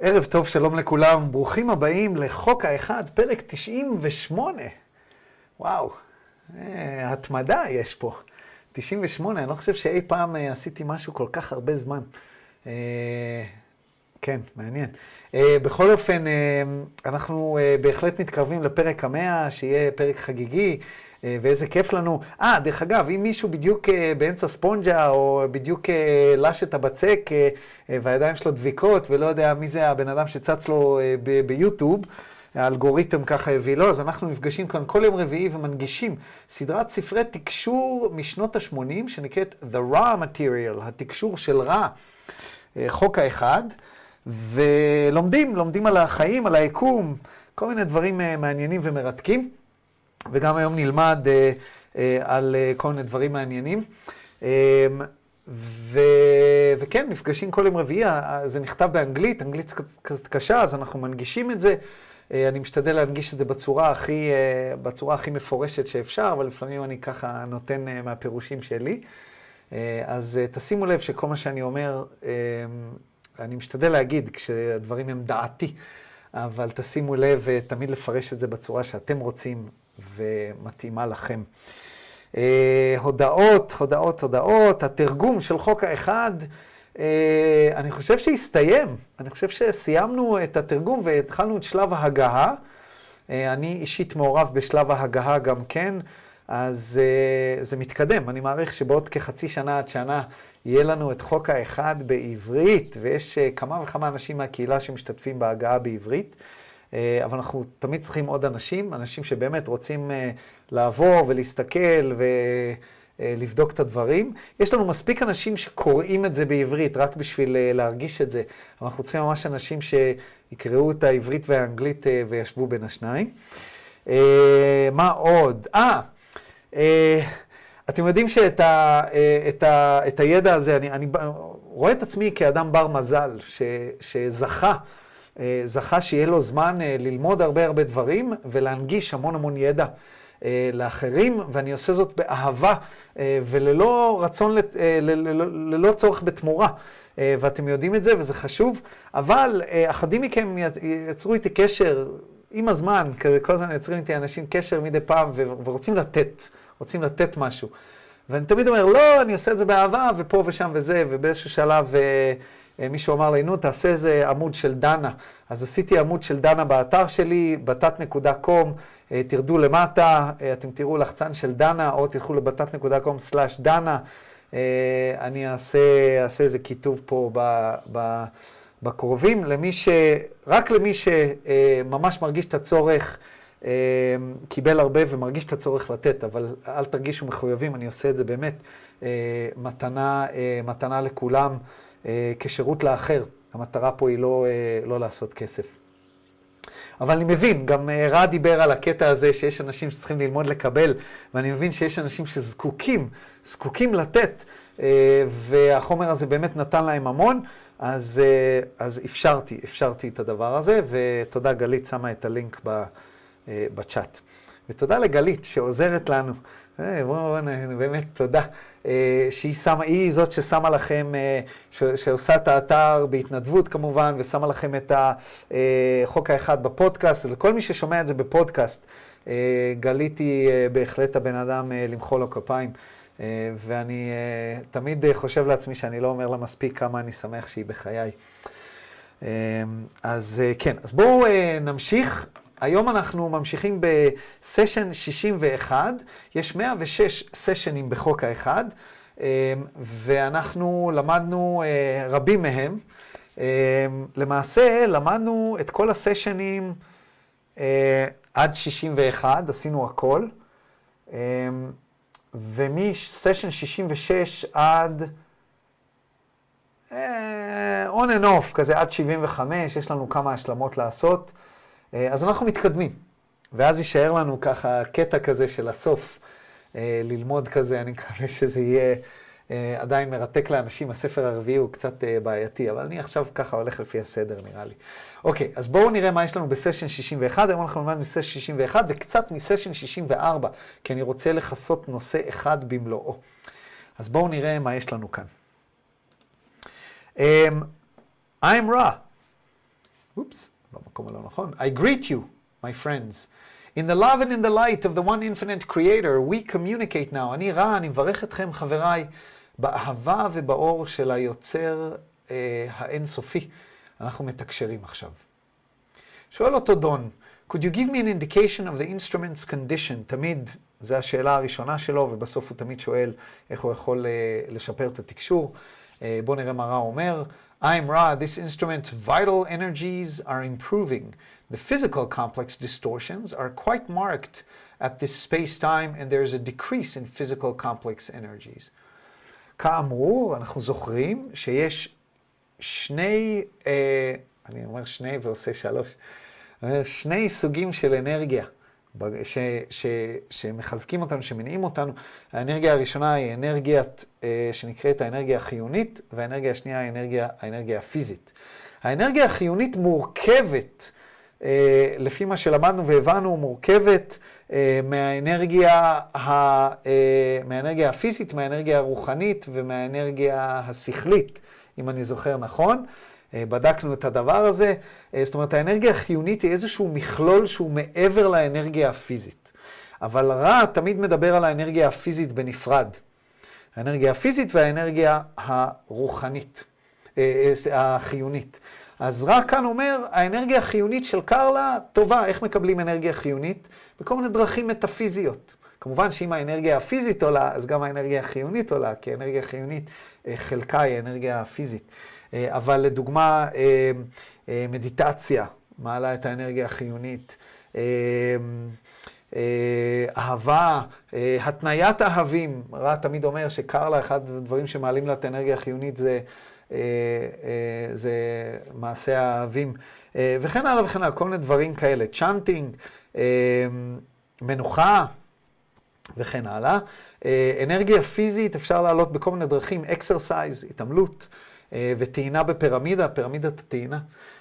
ערב טוב, שלום לכולם. ברוכים הבאים לחוק האחד, פרק 98. וואו, אה, התמדה יש פה. 98, אני לא חושב שאי פעם אה, עשיתי משהו כל כך הרבה זמן. אה, כן, מעניין. בכל אופן, אנחנו בהחלט מתקרבים לפרק המאה, שיהיה פרק חגיגי. אה, ואיזה כיף לנו. אה, דרך אגב, אם מישהו בדיוק אה, באמצע ספונג'ה, או בדיוק אה, לש את הבצק, והידיים שלו דביקות, ולא יודע מי זה הבן אדם שצץ לו ביוטיוב, האלגוריתם ככה הביא לו, אז אנחנו נפגשים כאן כל יום רביעי ומנגישים סדרת ספרי תקשור משנות ה-80, שנקראת The Raw Material, התקשור של רע, חוק האחד, ולומדים, לומדים על החיים, על היקום, כל מיני דברים מעניינים ומרתקים. וגם היום נלמד אה, אה, על אה, כל מיני דברים מעניינים. ו... וכן, מפגשים כל יום רביעי, זה נכתב באנגלית, אנגלית קצת, קשה, אז אנחנו מנגישים את זה. אני משתדל להנגיש את זה בצורה הכי, בצורה הכי מפורשת שאפשר, אבל לפעמים אני ככה נותן מהפירושים שלי. אז תשימו לב שכל מה שאני אומר, אני משתדל להגיד כשהדברים הם דעתי, אבל תשימו לב תמיד לפרש את זה בצורה שאתם רוצים ומתאימה לכם. אה, הודעות, הודעות, הודעות, התרגום של חוק האחד, אה, אני חושב שהסתיים. אני חושב שסיימנו את התרגום והתחלנו את שלב ההגהה. אה, אני אישית מעורב בשלב ההגהה גם כן, אז אה, זה מתקדם. אני מעריך שבעוד כחצי שנה עד שנה יהיה לנו את חוק האחד בעברית, ויש אה, כמה וכמה אנשים מהקהילה שמשתתפים בהגהה בעברית. אה, אבל אנחנו תמיד צריכים עוד אנשים, אנשים שבאמת רוצים אה, לעבור ולהסתכל ולבדוק את הדברים. יש לנו מספיק אנשים שקוראים את זה בעברית רק בשביל אה, להרגיש את זה, אבל אנחנו צריכים ממש אנשים שיקראו את העברית והאנגלית אה, וישבו בין השניים. אה, מה עוד? אה, אה, אתם יודעים שאת ה, אה, את ה, את הידע הזה, אני, אני רואה את עצמי כאדם בר מזל, ש, שזכה. אה, זכה שיהיה לו זמן אה, ללמוד הרבה הרבה דברים ולהנגיש המון המון ידע אה, לאחרים, ואני עושה זאת באהבה אה, וללא רצון, ללא צורך בתמורה. ואתם יודעים את זה וזה חשוב, אבל אחדים מכם יצרו איתי קשר עם הזמן, כזה כל הזמן יוצרים איתי אנשים קשר מדי פעם ורוצים לתת, רוצים לתת משהו. ואני תמיד אומר, לא, אני עושה את זה באהבה, ופה ושם וזה, ובאיזשהו שלב מישהו אמר לי, נו, תעשה איזה עמוד של דנה. אז עשיתי עמוד של דנה באתר שלי, בתת.com, אה, תרדו למטה, אה, אתם תראו לחצן של דנה, או תלכו לבתת.com/דנה. אה, אני אעשה, אעשה איזה כיתוב פה ב, ב, בקרובים, למי ש... רק למי שממש מרגיש את הצורך. אה, קיבל הרבה ומרגיש את הצורך לתת, אבל אל תרגישו מחויבים, אני עושה את זה באמת אה, מתנה, אה, מתנה לכולם אה, כשירות לאחר. המטרה פה היא לא, אה, לא לעשות כסף. אבל אני מבין, גם אה, רע דיבר על הקטע הזה שיש אנשים שצריכים ללמוד לקבל, ואני מבין שיש אנשים שזקוקים, זקוקים לתת, אה, והחומר הזה באמת נתן להם המון, אז, אה, אז אפשרתי, אפשרתי את הדבר הזה, ותודה גלית שמה את הלינק אה, בצ'אט. ותודה לגלית שעוזרת לנו. אה, בואו, בוא, באמת, תודה. אה, שהיא שמה, היא זאת ששמה לכם, אה, ש, שעושה את האתר בהתנדבות כמובן, ושמה לכם את החוק האחד בפודקאסט, לכל מי ששומע את זה בפודקאסט, אה, גלית היא אה, בהחלט הבן אדם אה, למחוא לו כפיים. אה, ואני אה, תמיד אה, חושב לעצמי שאני לא אומר לה מספיק כמה אני שמח שהיא בחיי. אה, אז אה, כן, אז בואו אה, נמשיך. היום אנחנו ממשיכים בסשן 61, יש 106 סשנים בחוק האחד, אה, ואנחנו למדנו אה, רבים מהם. אה, למעשה, למדנו את כל הסשנים אה, עד 61, עשינו הכל. אה, ומששן 66 עד on and off, כזה עד 75, יש לנו כמה השלמות לעשות. אה, אז אנחנו מתקדמים. ואז יישאר לנו ככה קטע כזה של הסוף, אה, ללמוד כזה, אני מקווה שזה יהיה אה, עדיין מרתק לאנשים. הספר הרביעי הוא קצת בעייתי, אבל אני עכשיו ככה הולך לפי הסדר נראה לי. אוקיי, אז בואו נראה מה יש לנו בסשן 61, היום אנחנו נלמד מסשן 61 וקצת מסשן 64, כי אני רוצה לכסות נושא אחד במלואו. אז בואו נראה מה יש לנו כאן. Um, I'm raw. אופס, במקום הלא נכון. I greet you, my friends. In the love and in the light of the one infinite creator, we communicate now. אני רע, אני מברך אתכם, חבריי, באהבה ובאור של היוצר אה, האינסופי. אנחנו מתקשרים עכשיו. שואל אותו דון, could you give me an indication of the instrument's condition? תמיד, זו השאלה הראשונה שלו, ובסוף הוא תמיד שואל איך הוא יכול אה, לשפר את התקשור. אה, בואו נראה מה רע אומר. I'm Ra, this instrument's vital energies are improving. The physical complex distortions are quite marked at this space-time and there is a decrease in physical complex energies. כאמור, אנחנו זוכרים שיש שני, אה, אני אומר שני ועושה שלוש, שני סוגים של אנרגיה ש, ש, שמחזקים אותנו, שמניעים אותנו. האנרגיה הראשונה היא אנרגיית, אה, שנקראת האנרגיה החיונית, והאנרגיה השנייה היא האנרגיה, האנרגיה הפיזית. האנרגיה החיונית מורכבת אה, לפי מה שלמדנו והבנו, מורכבת אה, מהאנרגיה, ה, מהאנרגיה הפיזית, מהאנרגיה הרוחנית ומהאנרגיה השכלית, אם אני זוכר נכון. בדקנו את הדבר הזה. זאת אומרת, האנרגיה החיונית היא איזשהו מכלול שהוא מעבר לאנרגיה הפיזית. אבל רע תמיד מדבר על האנרגיה הפיזית בנפרד. האנרגיה הפיזית והאנרגיה הרוחנית, החיונית. אז רק כאן אומר, האנרגיה החיונית של קרלה טובה. איך מקבלים אנרגיה חיונית? בכל מיני דרכים מטאפיזיות. כמובן שאם האנרגיה הפיזית עולה, אז גם האנרגיה החיונית עולה, כי האנרגיה החיונית, אה, חלקה היא האנרגיה הפיזית. אה, אבל לדוגמה, אה, מדיטציה מעלה את האנרגיה החיונית. אהבה, התניית אהבים. רע תמיד אומר שקרלה, אחד הדברים שמעלים לה את האנרגיה החיונית זה אה, אה, זה מעשה האהבים, אה, וכן הלאה וכן הלאה, כל מיני דברים כאלה, צ'אנטינג, מנוחה וכן הלאה. אנרגיה פיזית אפשר לעלות בכל מיני דרכים, exercise, התעמלות וטעינה בפירמידה, פירמידת הטעינה.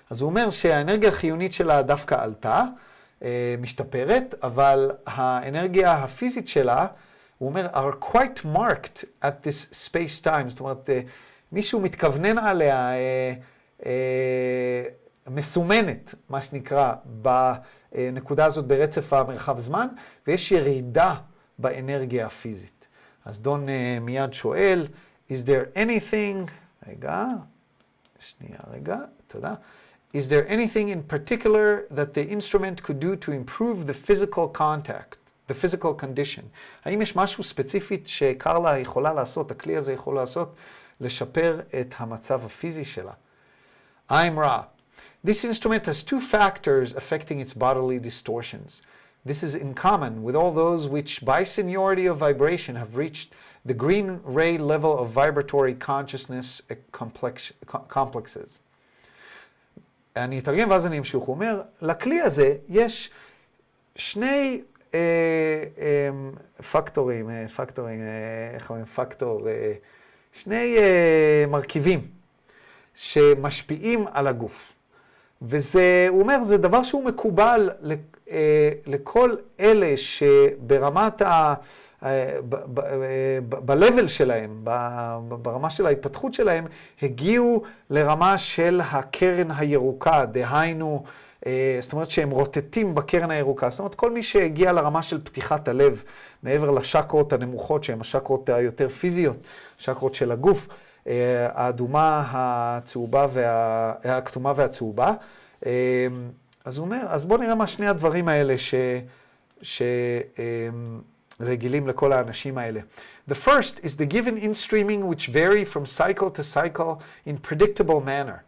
אז הוא אומר שהאנרגיה החיונית שלה דווקא עלתה, משתפרת, אבל האנרגיה הפיזית שלה, הוא אומר, are quite marked at this space-time, זאת אומרת, מישהו מתכוונן עליה, אה, אה, מסומנת, מה שנקרא, בנקודה הזאת ברצף המרחב זמן, ויש ירידה באנרגיה הפיזית. אז דון אה, מיד שואל, is there anything, רגע, שנייה רגע, תודה. Is there anything in particular that the instrument could do to improve the physical contact, the physical condition? האם יש משהו ספציפית שקרלה יכולה לעשות, הכלי הזה יכול לעשות, לשפר את המצב הפיזי שלה. I'm Ra. This instrument has two factors affecting its bodily distortions. This is in common with all those which, by seniority of vibration, have reached the green ray level of vibratory consciousness complex, complexes. אני אתרגם ואז אני אמשיך. הוא אומר, לכלי הזה יש שני אה, אה, פקטורים, אה, פקטורים, אה, איך אומרים, פקטור, שני מרכיבים שמשפיעים על הגוף. וזה, הוא אומר, זה דבר שהוא מקובל לכל אלה שברמת ה... ב-level שלהם, ברמה של ההתפתחות שלהם, הגיעו לרמה של הקרן הירוקה, דהיינו, אה, זאת אומרת שהם רוטטים בקרן הירוקה. זאת אומרת, כל מי שהגיע לרמה של פתיחת הלב, מעבר לשקרות הנמוכות, שהן השקרות היותר פיזיות, שקרות של הגוף, אה, האדומה, הצהובה, וה... הכתומה והצהובה. אה, אז הוא אומר, אז בואו נראה מה שני הדברים האלה ש... שרגילים לכל האנשים האלה. The first is the given in streaming which vary from cycle to cycle in predictable manner.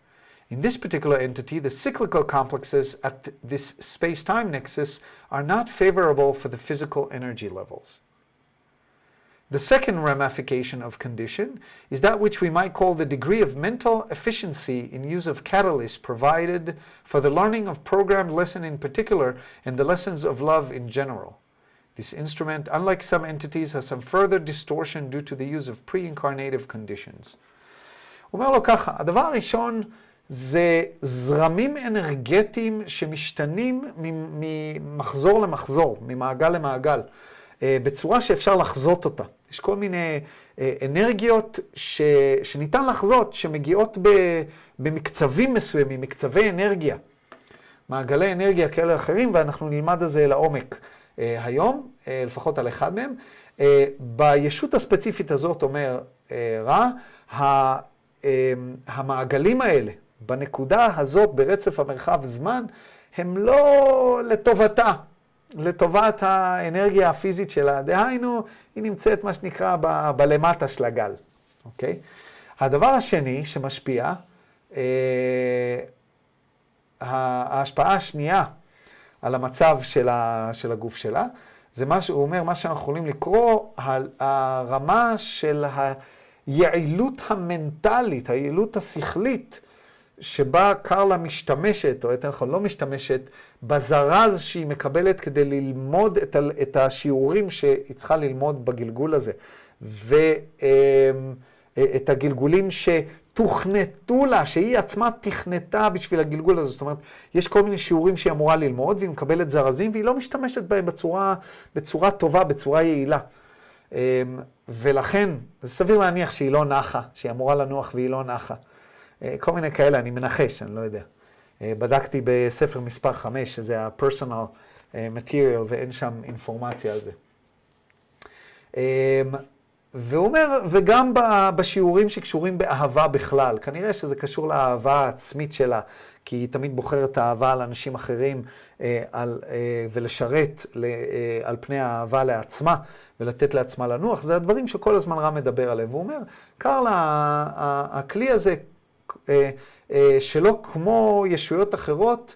In this particular entity, the cyclical complexes at this space-time nexus are not favorable for the physical energy levels. The second ramification of condition is that which we might call the degree of mental efficiency in use of catalysts provided for the learning of programmed lesson in particular and the lessons of love in general. This instrument, unlike some entities, has some further distortion due to the use of pre-incarnative conditions. אומר לו ככה, הדבר הראשון זה זרמים אנרגטיים שמשתנים ממחזור למחזור, ממעגל למעגל, בצורה שאפשר לחזות אותה. יש כל מיני אנרגיות ש, שניתן לחזות, שמגיעות במקצבים מסוימים, מקצבי אנרגיה. מעגלי אנרגיה כאלה אחרים, ואנחנו נלמד על זה לעומק אה, היום, אה, לפחות על אחד מהם. אה, בישות הספציפית הזאת, אומר אה, רע, אה, המעגלים האלה, בנקודה הזאת, ברצף המרחב זמן, הם לא לטובתה, לטובת האנרגיה הפיזית שלה. דהיינו, היא נמצאת, מה שנקרא, ב- בלמטה של הגל, אוקיי? הדבר השני שמשפיע, אה, ההשפעה השנייה על המצב של, ה, של הגוף שלה, זה מה שהוא אומר, מה שאנחנו יכולים לקרוא, הרמה של היעילות המנטלית, היעילות השכלית, שבה קרלה משתמשת, או יותר נכון לא משתמשת, בזרז שהיא מקבלת כדי ללמוד את, ה, את השיעורים שהיא צריכה ללמוד בגלגול הזה. ואת הגלגולים שתוכנתו לה, שהיא עצמה תכנתה בשביל הגלגול הזה. זאת אומרת, יש כל מיני שיעורים שהיא אמורה ללמוד, והיא מקבלת זרזים, והיא לא משתמשת בהם בצורה, בצורה טובה, בצורה יעילה. ולכן, זה סביר להניח שהיא לא נחה, שהיא אמורה לנוח והיא לא נחה. כל מיני כאלה, אני מנחש, אני לא יודע. בדקתי בספר מספר 5, שזה ה-personal material, ואין שם אינפורמציה על זה. והוא אומר, וגם בשיעורים שקשורים באהבה בכלל, כנראה שזה קשור לאהבה העצמית שלה, כי היא תמיד בוחרת אהבה על אנשים אחרים על, ולשרת על פני האהבה לעצמה, ולתת לעצמה לנוח, זה הדברים שכל הזמן רם מדבר עליהם. והוא אומר, קרלה, הכלי הזה, שלא כמו ישויות אחרות,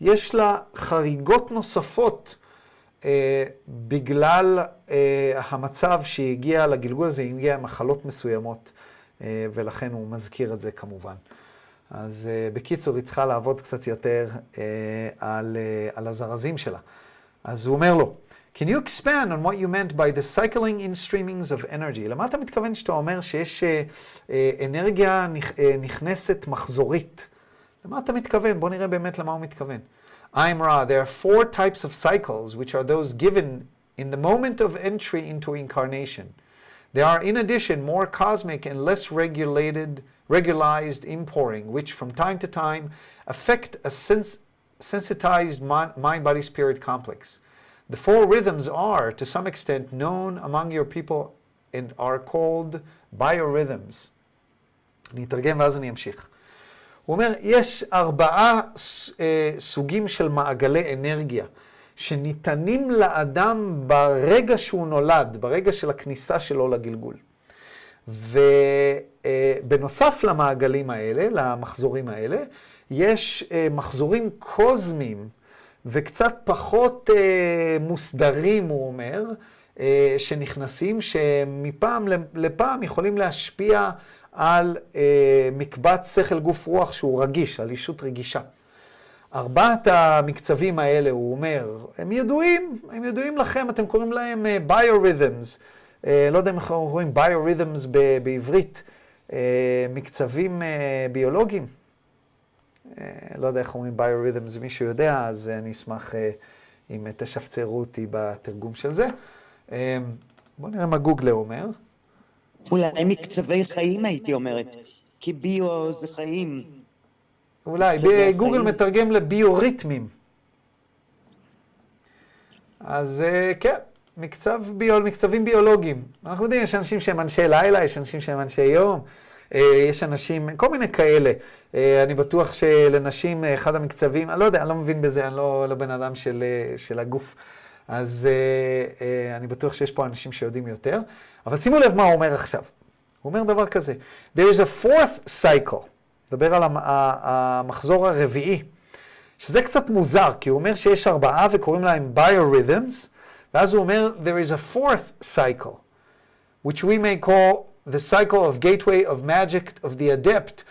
יש לה חריגות נוספות אה, בגלל אה, המצב שהיא הגיעה לגלגול הזה, היא הגיעה עם מחלות מסוימות, אה, ולכן הוא מזכיר את זה כמובן. אז אה, בקיצור, היא צריכה לעבוד קצת יותר אה, על, אה, על הזרזים שלה. אז הוא אומר לו, Can you expand on what you meant by the cycling in streamings of energy? למה אתה מתכוון שאתה אומר שיש אה, אה, אנרגיה נכ, אה, נכנסת מחזורית? למה אתה מתכוון? בוא נראה באמת למה הוא מתכוון. I'm Ra. There are four types of cycles, which are those given in the moment of entry into incarnation. There are, in addition, more cosmic and less regulated, regularized inpouring, which from time to time affect a sens- sensitized mind body spirit complex. The four rhythms are, to some extent, known among your people and are called biorhythms. אני אתרגם ואז אני אמשיך. הוא אומר, יש ארבעה סוגים של מעגלי אנרגיה שניתנים לאדם ברגע שהוא נולד, ברגע של הכניסה שלו לגלגול. ובנוסף למעגלים האלה, למחזורים האלה, יש מחזורים קוזמיים וקצת פחות מוסדרים, הוא אומר, שנכנסים, שמפעם לפעם יכולים להשפיע על אה, מקבץ שכל גוף רוח שהוא רגיש, על אישות רגישה. ארבעת המקצבים האלה, הוא אומר, הם ידועים, הם ידועים לכם, אתם קוראים להם uh, biorhythms. Uh, לא יודע אם אנחנו רואים biorhythms ב- בעברית, uh, מקצבים uh, ביולוגיים. Uh, לא יודע איך אומרים אם מישהו יודע, אז אני אשמח uh, אם תשפצרו אותי בתרגום של זה. Uh, בואו נראה מה גוגלר אומר. אולי מקצבי חיים הייתי אומרת, כי ביו זה חיים. אולי, גוגל מתרגם לביוריתמים. אז כן, מקצב ביול, מקצבים ביולוגיים. אנחנו יודעים, יש אנשים שהם אנשי לילה, יש אנשים שהם אנשי יום, יש אנשים, כל מיני כאלה. אני בטוח שלנשים, אחד המקצבים, אני לא יודע, אני לא מבין בזה, אני לא, לא בן אדם של, של הגוף. אז אני בטוח שיש פה אנשים שיודעים יותר. אבל שימו לב מה הוא אומר עכשיו. הוא אומר דבר כזה, There is a fourth cycle, מדבר על המחזור הרביעי, שזה קצת מוזר, כי הוא אומר שיש ארבעה וקוראים להם biorhythms, ואז הוא אומר, There is a fourth cycle, which we may call the cycle of gateway of magic of the adept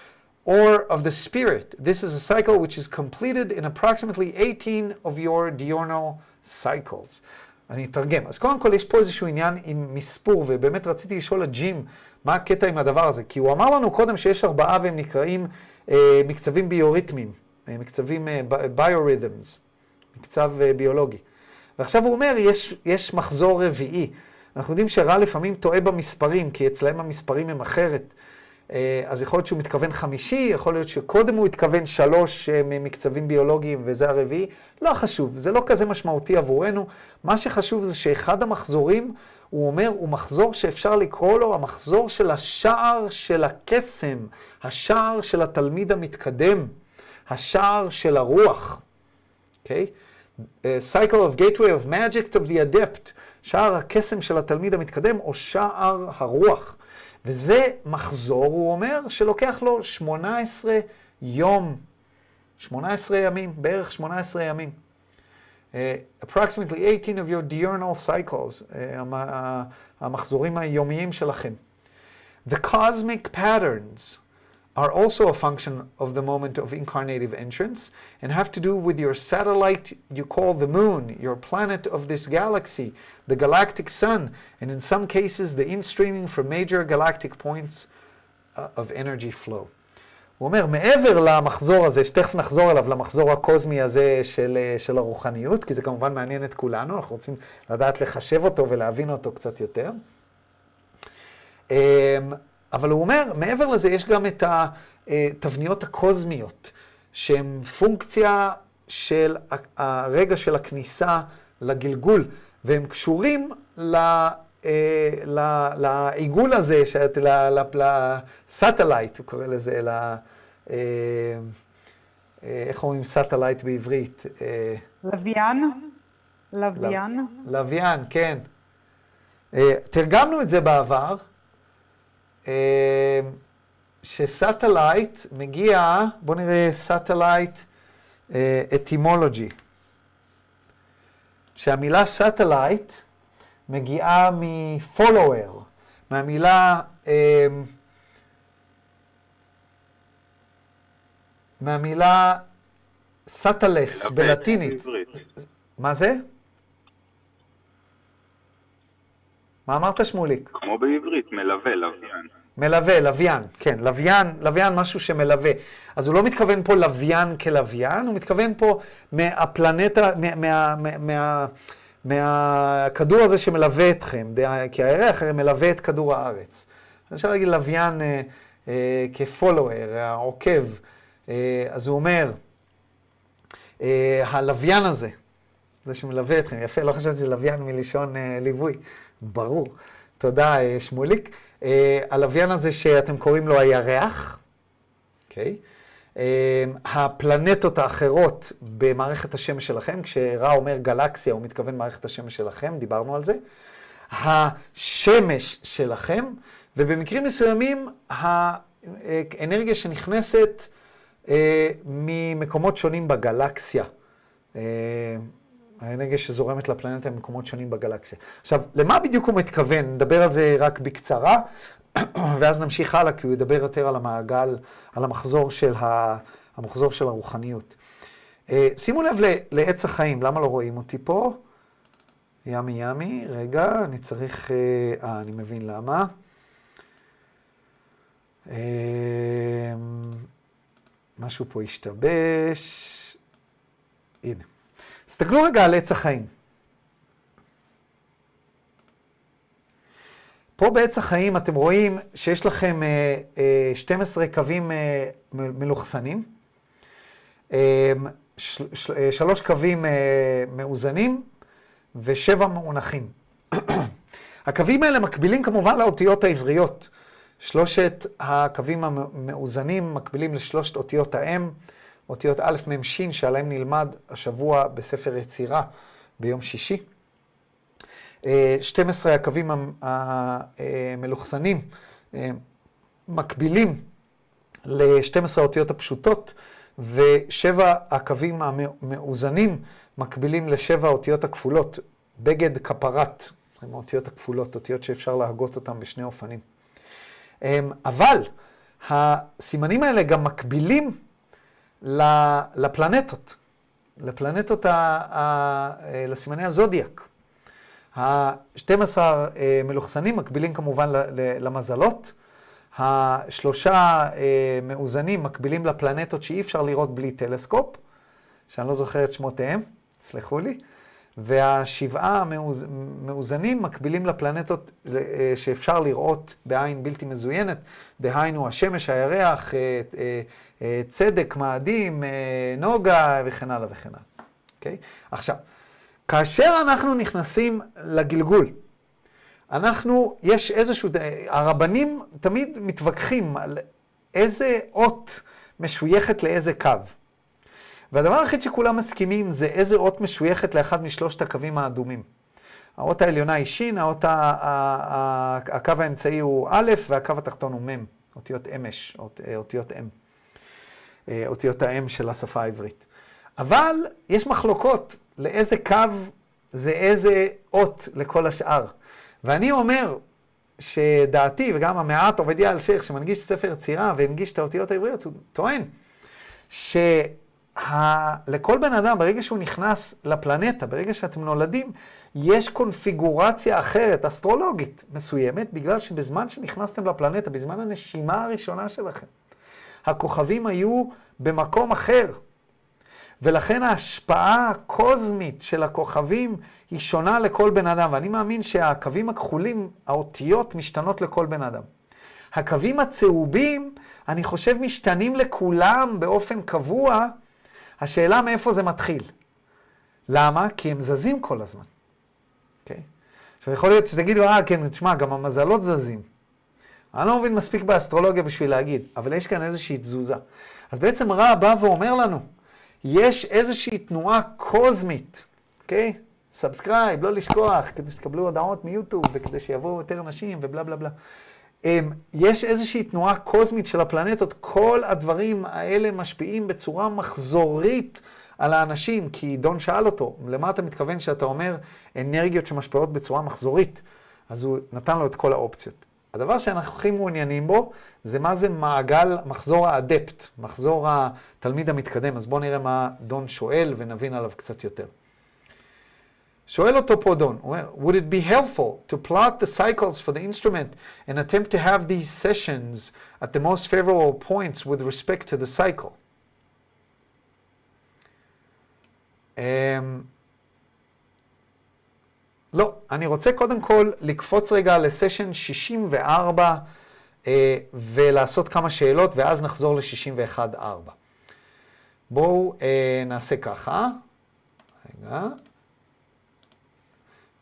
or of the spirit. This is a cycle which is completed in approximately 18 of your diurnal cycles. אני אתרגם. אז קודם כל יש פה איזשהו עניין עם מספור, ובאמת רציתי לשאול את ג'ים מה הקטע עם הדבר הזה, כי הוא אמר לנו קודם שיש ארבעה והם נקראים אה, מקצבים ביוריתמיים, אה, מקצבים אה, ביוריתמס, מקצב אה, ביולוגי. ועכשיו הוא אומר, יש, יש מחזור רביעי. אנחנו יודעים שרע לפעמים טועה במספרים, כי אצלהם המספרים הם אחרת. אה, אז יכול להיות שהוא מתכוון חמישי, יכול להיות שקודם הוא התכוון שלוש אה, מקצבים ביולוגיים וזה הרביעי. לא חשוב, זה לא כזה משמעותי עבורנו. מה שחשוב זה שאחד המחזורים, הוא אומר, הוא מחזור שאפשר לקרוא לו המחזור של השער של הקסם, השער של התלמיד המתקדם, השער של הרוח. אוקיי? Okay? Cycle of Gateway of Magic of the Adept, שער הקסם של התלמיד המתקדם, או שער הרוח. וזה מחזור, הוא אומר, שלוקח לו 18 יום, 18 ימים, בערך 18 ימים. Uh, approximately 18 of your diurnal cycles, uh, המחזורים היומיים שלכם. The cosmic patterns are also a function of the moment of incarnative entrance and have to do with your satellite you call the moon, your planet of this galaxy, the galactic sun, and in some cases the in-streaming from major galactic points uh, of energy flow. הוא אומר, מעבר למחזור הזה, שתכף נחזור אליו, למחזור הקוסמי הזה של, של הרוחניות, כי זה כמובן מעניין את כולנו, אנחנו רוצים לדעת לחשב אותו ולהבין אותו קצת יותר. אבל הוא אומר, מעבר לזה יש גם את התבניות הקוזמיות, שהן פונקציה של הרגע של הכניסה לגלגול, והם קשורים ל... לעיגול הזה, ל satellite, הוא קורא לזה, ל... איך אומרים satellite בעברית? לוויין? לוויין? לוויין, כן. תרגמנו את זה בעבר. ש satellite מגיע, בואו נראה satellite אטימולוגי. שהמילה satellite מגיעה מ follower, מהמילה, מהמילה סאטלס בלטינית. מה זה? מה אמרת, שמוליק? כמו בעברית, מלווה, לוויין. מלווה, לוויין, כן, לוויין, לוויין משהו שמלווה. אז הוא לא מתכוון פה לוויין כלוויין, הוא מתכוון פה מהפלנטה, מה, מה, מה, מה, מהכדור הזה שמלווה אתכם, כי הירח מלווה את כדור הארץ. אפשר להגיד לוויין אה, אה, כפולואר, העוקב. אה, אז הוא אומר, אה, הלוויין הזה, זה שמלווה אתכם, יפה, לא חשבתי שזה לוויין מלשון אה, ליווי. ברור. תודה, אה, שמוליק. Uh, הלוויין הזה שאתם קוראים לו הירח, אוקיי? Uh, הפלנטות האחרות במערכת השמש שלכם, כשרע אומר גלקסיה, הוא מתכוון מערכת השמש שלכם, דיברנו על זה. השמש שלכם, ובמקרים מסוימים האנרגיה שנכנסת ממקומות שונים בגלקסיה. האנרגיה שזורמת לפלנטה במקומות שונים בגלקסיה. עכשיו, למה בדיוק הוא מתכוון? נדבר על זה רק בקצרה, ואז נמשיך הלאה, כי הוא ידבר יותר על המעגל, על המחזור של, ה... המחזור של הרוחניות. אה, שימו לב לעץ החיים, למה לא רואים אותי פה? ימי ימי, רגע, אני צריך... אה, אה אני מבין למה. אה, משהו פה השתבש. הנה. תסתכלו רגע על עץ החיים. פה בעץ החיים אתם רואים שיש לכם אה, אה, 12 קווים אה, מלוכסנים, אה, אה, שלוש קווים אה, מאוזנים ושבע מאונחים. הקווים האלה מקבילים כמובן לאותיות העבריות. שלושת הקווים המאוזנים מקבילים לשלושת אותיות האם. אותיות א', מ', ש', שעליהם נלמד השבוע בספר יצירה ביום שישי. 12 אה, הקווים המלוכסנים אה, מקבילים ל-12 האותיות הפשוטות, ושבע הקווים המאוזנים מקבילים לשבע האותיות הכפולות, בגד כפרת, עם האותיות הכפולות, אותיות שאפשר להגות אותן בשני אופנים. אה, אבל הסימנים האלה גם מקבילים לפלנטות, לפלנטות, ה, ה, לסימני הזודיאק. ה-12 אה, מלוכסנים מקבילים כמובן למזלות. השלושה אה, מאוזנים מקבילים לפלנטות שאי אפשר לראות בלי טלסקופ, שאני לא זוכר את שמותיהם, סלחו לי. והשבעה המאוז- מאוזנים מקבילים לפלנטות אה, שאפשר לראות בעין בלתי מזוינת, דהיינו השמש, הירח, אה, אה, צדק, מאדים, נוגה וכן הלאה וכן הלאה. אוקיי? עכשיו, כאשר אנחנו נכנסים לגלגול, אנחנו, יש איזשהו, הרבנים תמיד מתווכחים על איזה אות משויכת לאיזה קו. והדבר היחיד שכולם מסכימים זה איזה אות משויכת לאחד משלושת הקווים האדומים. האות העליונה היא שין, האות הקו האמצעי הוא א' והקו התחתון הוא מ', אותיות אמש, אות, אה, אותיות אם, אה, אותיות האם של השפה העברית. אבל יש מחלוקות לאיזה קו זה איזה אות לכל השאר. ואני אומר שדעתי, וגם המעט עובדיה אלשיך, שמנגיש ספר יצירה והנגיש את האותיות העבריות, הוא טוען שלכל בן אדם, ברגע שהוא נכנס לפלנטה, ברגע שאתם נולדים, יש קונפיגורציה אחרת, אסטרולוגית מסוימת, בגלל שבזמן שנכנסתם לפלנטה, בזמן הנשימה הראשונה שלכם, הכוכבים היו במקום אחר. ולכן ההשפעה הקוזמית של הכוכבים היא שונה לכל בן אדם, ואני מאמין שהקווים הכחולים, האותיות משתנות לכל בן אדם. הקווים הצהובים, אני חושב, משתנים לכולם באופן קבוע. השאלה מאיפה זה מתחיל. למה? כי הם זזים כל הזמן. אוקיי? Okay? עכשיו, יכול להיות שתגידו, אה, כן, תשמע, גם המזלות זזים. אני לא מבין מספיק באסטרולוגיה בשביל להגיד, אבל יש כאן איזושהי תזוזה. אז בעצם רא בא ואומר לנו, יש איזושהי תנועה קוזמית, אוקיי? subscribe, לא לשכוח, כדי שתקבלו הודעות מיוטיוב, וכדי שיבואו יותר אנשים, ובלה בלה בלה. יש איזושהי תנועה קוזמית של הפלנטות, כל הדברים האלה משפיעים בצורה מחזורית על האנשים, כי דון שאל אותו, למה אתה מתכוון שאתה אומר אנרגיות שמשפיעות בצורה מחזורית? אז הוא נתן לו את כל האופציות. הדבר שאנחנו הכי מעוניינים בו, זה מה זה מעגל, מחזור האדפט, מחזור התלמיד המתקדם. אז בואו נראה מה דון שואל ונבין עליו קצת יותר. שואל אותו פה דון, would it be helpful to plot the cycles for the instrument and attempt to have these sessions at the most favorable points with respect to the cycle? Um, לא, אני רוצה קודם כל לקפוץ רגע לסשן 64 אה, ולעשות כמה שאלות ואז נחזור ל-61-4. בואו אה, נעשה ככה. רגע.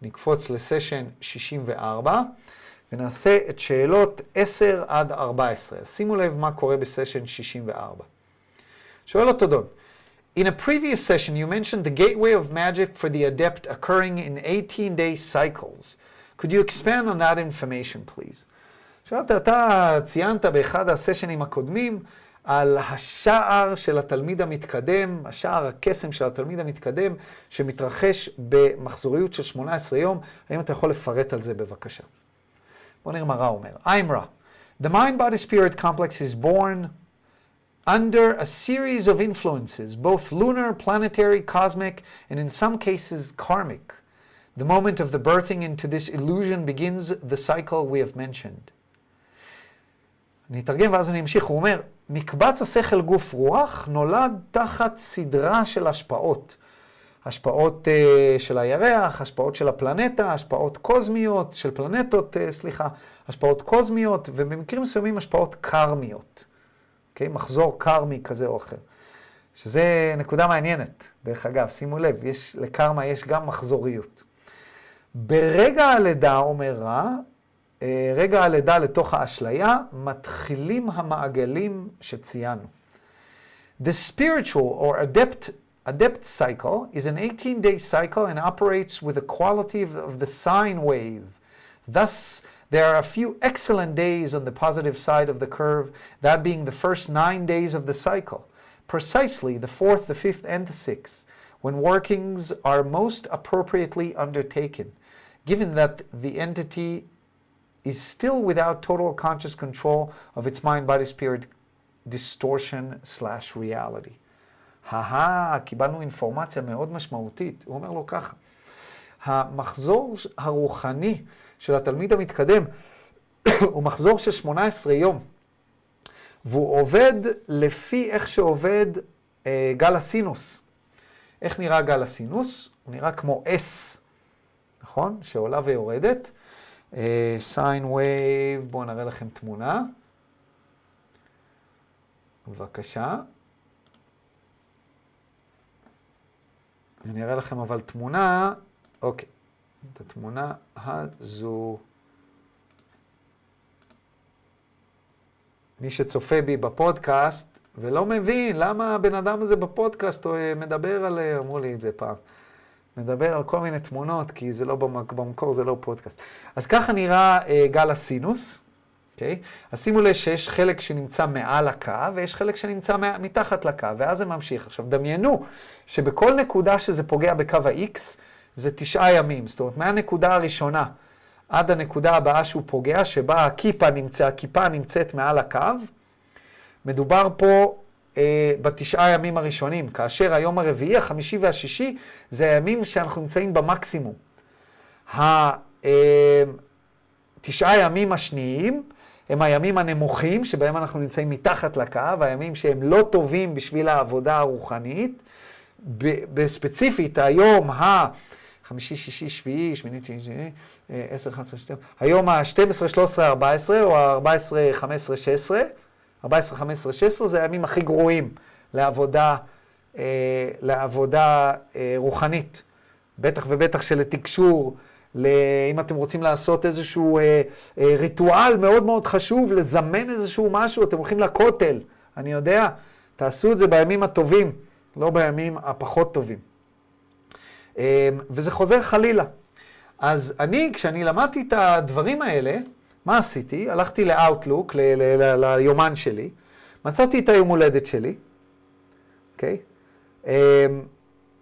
נקפוץ לסשן 64 ונעשה את שאלות 10 עד 14. שימו לב מה קורה בסשן 64. שואל אותו דון. In a previous session, you mentioned the gateway of magic for the adept occurring in 18-day cycles. Could you expand on that information, please? עכשיו, אתה ציינת באחד הסשנים הקודמים על השער של התלמיד המתקדם, השער הקסם של התלמיד המתקדם, שמתרחש במחזוריות של 18 יום. האם אתה יכול לפרט על זה בבקשה? בוא נראה מה רע אומר. I'm רע. The mind-body-spirit complex is born under a series of influences, both lunar, planetary, cosmic, and in some cases karmic. The moment of the birthing into this illusion begins the cycle we have mentioned. אני אתרגם ואז אני אמשיך. הוא אומר, מקבץ השכל גוף רוח נולד תחת סדרה של השפעות. השפעות uh, של הירח, השפעות של הפלנטה, השפעות קוזמיות, של פלנטות, uh, סליחה, השפעות קוזמיות, ובמקרים מסוימים השפעות קרמיות. אוקיי? Okay? מחזור קרמי כזה או אחר. שזה נקודה מעניינת, דרך אגב, שימו לב, יש, לקרמה יש גם מחזוריות. ברגע הלידה, אומר רע, רגע הלידה לתוך האשליה, מתחילים המעגלים שציינו. The spiritual or adept, adept cycle is an 18-day cycle and operates with the quality of, of the sine wave. Thus, there are a few excellent days on the positive side of the curve, that being the first nine days of the cycle, precisely the fourth, the fifth, and the sixth, when workings are most appropriately undertaken, given that the entity is still without total conscious control of its mind, body, spirit distortion slash reality. הא, קיבלנו אינפורמציה מאוד משמעותית. הוא אומר לו ככה, המחזור הרוחני של התלמיד המתקדם הוא מחזור של 18 יום, והוא עובד לפי איך שעובד אה, גל הסינוס. איך נראה גל הסינוס? הוא נראה כמו S, נכון? שעולה ויורדת. sine uh, wave, בואו נראה לכם תמונה. בבקשה. אני אראה לכם אבל תמונה, אוקיי, את התמונה הזו. מי שצופה בי בפודקאסט ולא מבין למה הבן אדם הזה בפודקאסט מדבר על, אמרו לי את זה פעם, מדבר על כל מיני תמונות, כי זה לא במקור, זה לא פודקאסט. אז ככה נראה אה, גל הסינוס, אוקיי? אז שימו לב שיש חלק שנמצא מעל הקו, ויש חלק שנמצא מתחת לקו, ואז זה ממשיך. עכשיו, דמיינו שבכל נקודה שזה פוגע בקו ה-X, זה תשעה ימים. זאת אומרת, מהנקודה הראשונה עד הנקודה הבאה שהוא פוגע, שבה הכיפה נמצא, הכיפה נמצאת מעל הקו, מדובר פה אה, בתשעה ימים הראשונים, כאשר היום הרביעי, החמישי והשישי, זה הימים שאנחנו נמצאים במקסימום. התשעה אה, ימים השניים הם הימים הנמוכים, שבהם אנחנו נמצאים מתחת לקו, הימים שהם לא טובים בשביל העבודה הרוחנית. בספציפית, היום ה... חמישי, שישי, שביעי, שמינית, שישי, עשר, אחת עשרה, שתיים, היום ה-12, 13, 14, או ה-14, 15, 16, 14, 15, 16, זה הימים הכי גרועים לעבודה, אה, לעבודה אה, רוחנית. בטח ובטח שלתקשור, אם אתם רוצים לעשות איזשהו אה, אה, ריטואל מאוד מאוד חשוב, לזמן איזשהו משהו, אתם הולכים לכותל, אני יודע, תעשו את זה בימים הטובים, לא בימים הפחות טובים. אה, וזה חוזר חלילה. אז אני, כשאני למדתי את הדברים האלה, מה עשיתי? הלכתי לאאוטלוק, ליומן שלי, מצאתי את היום הולדת שלי, אוקיי? Okay?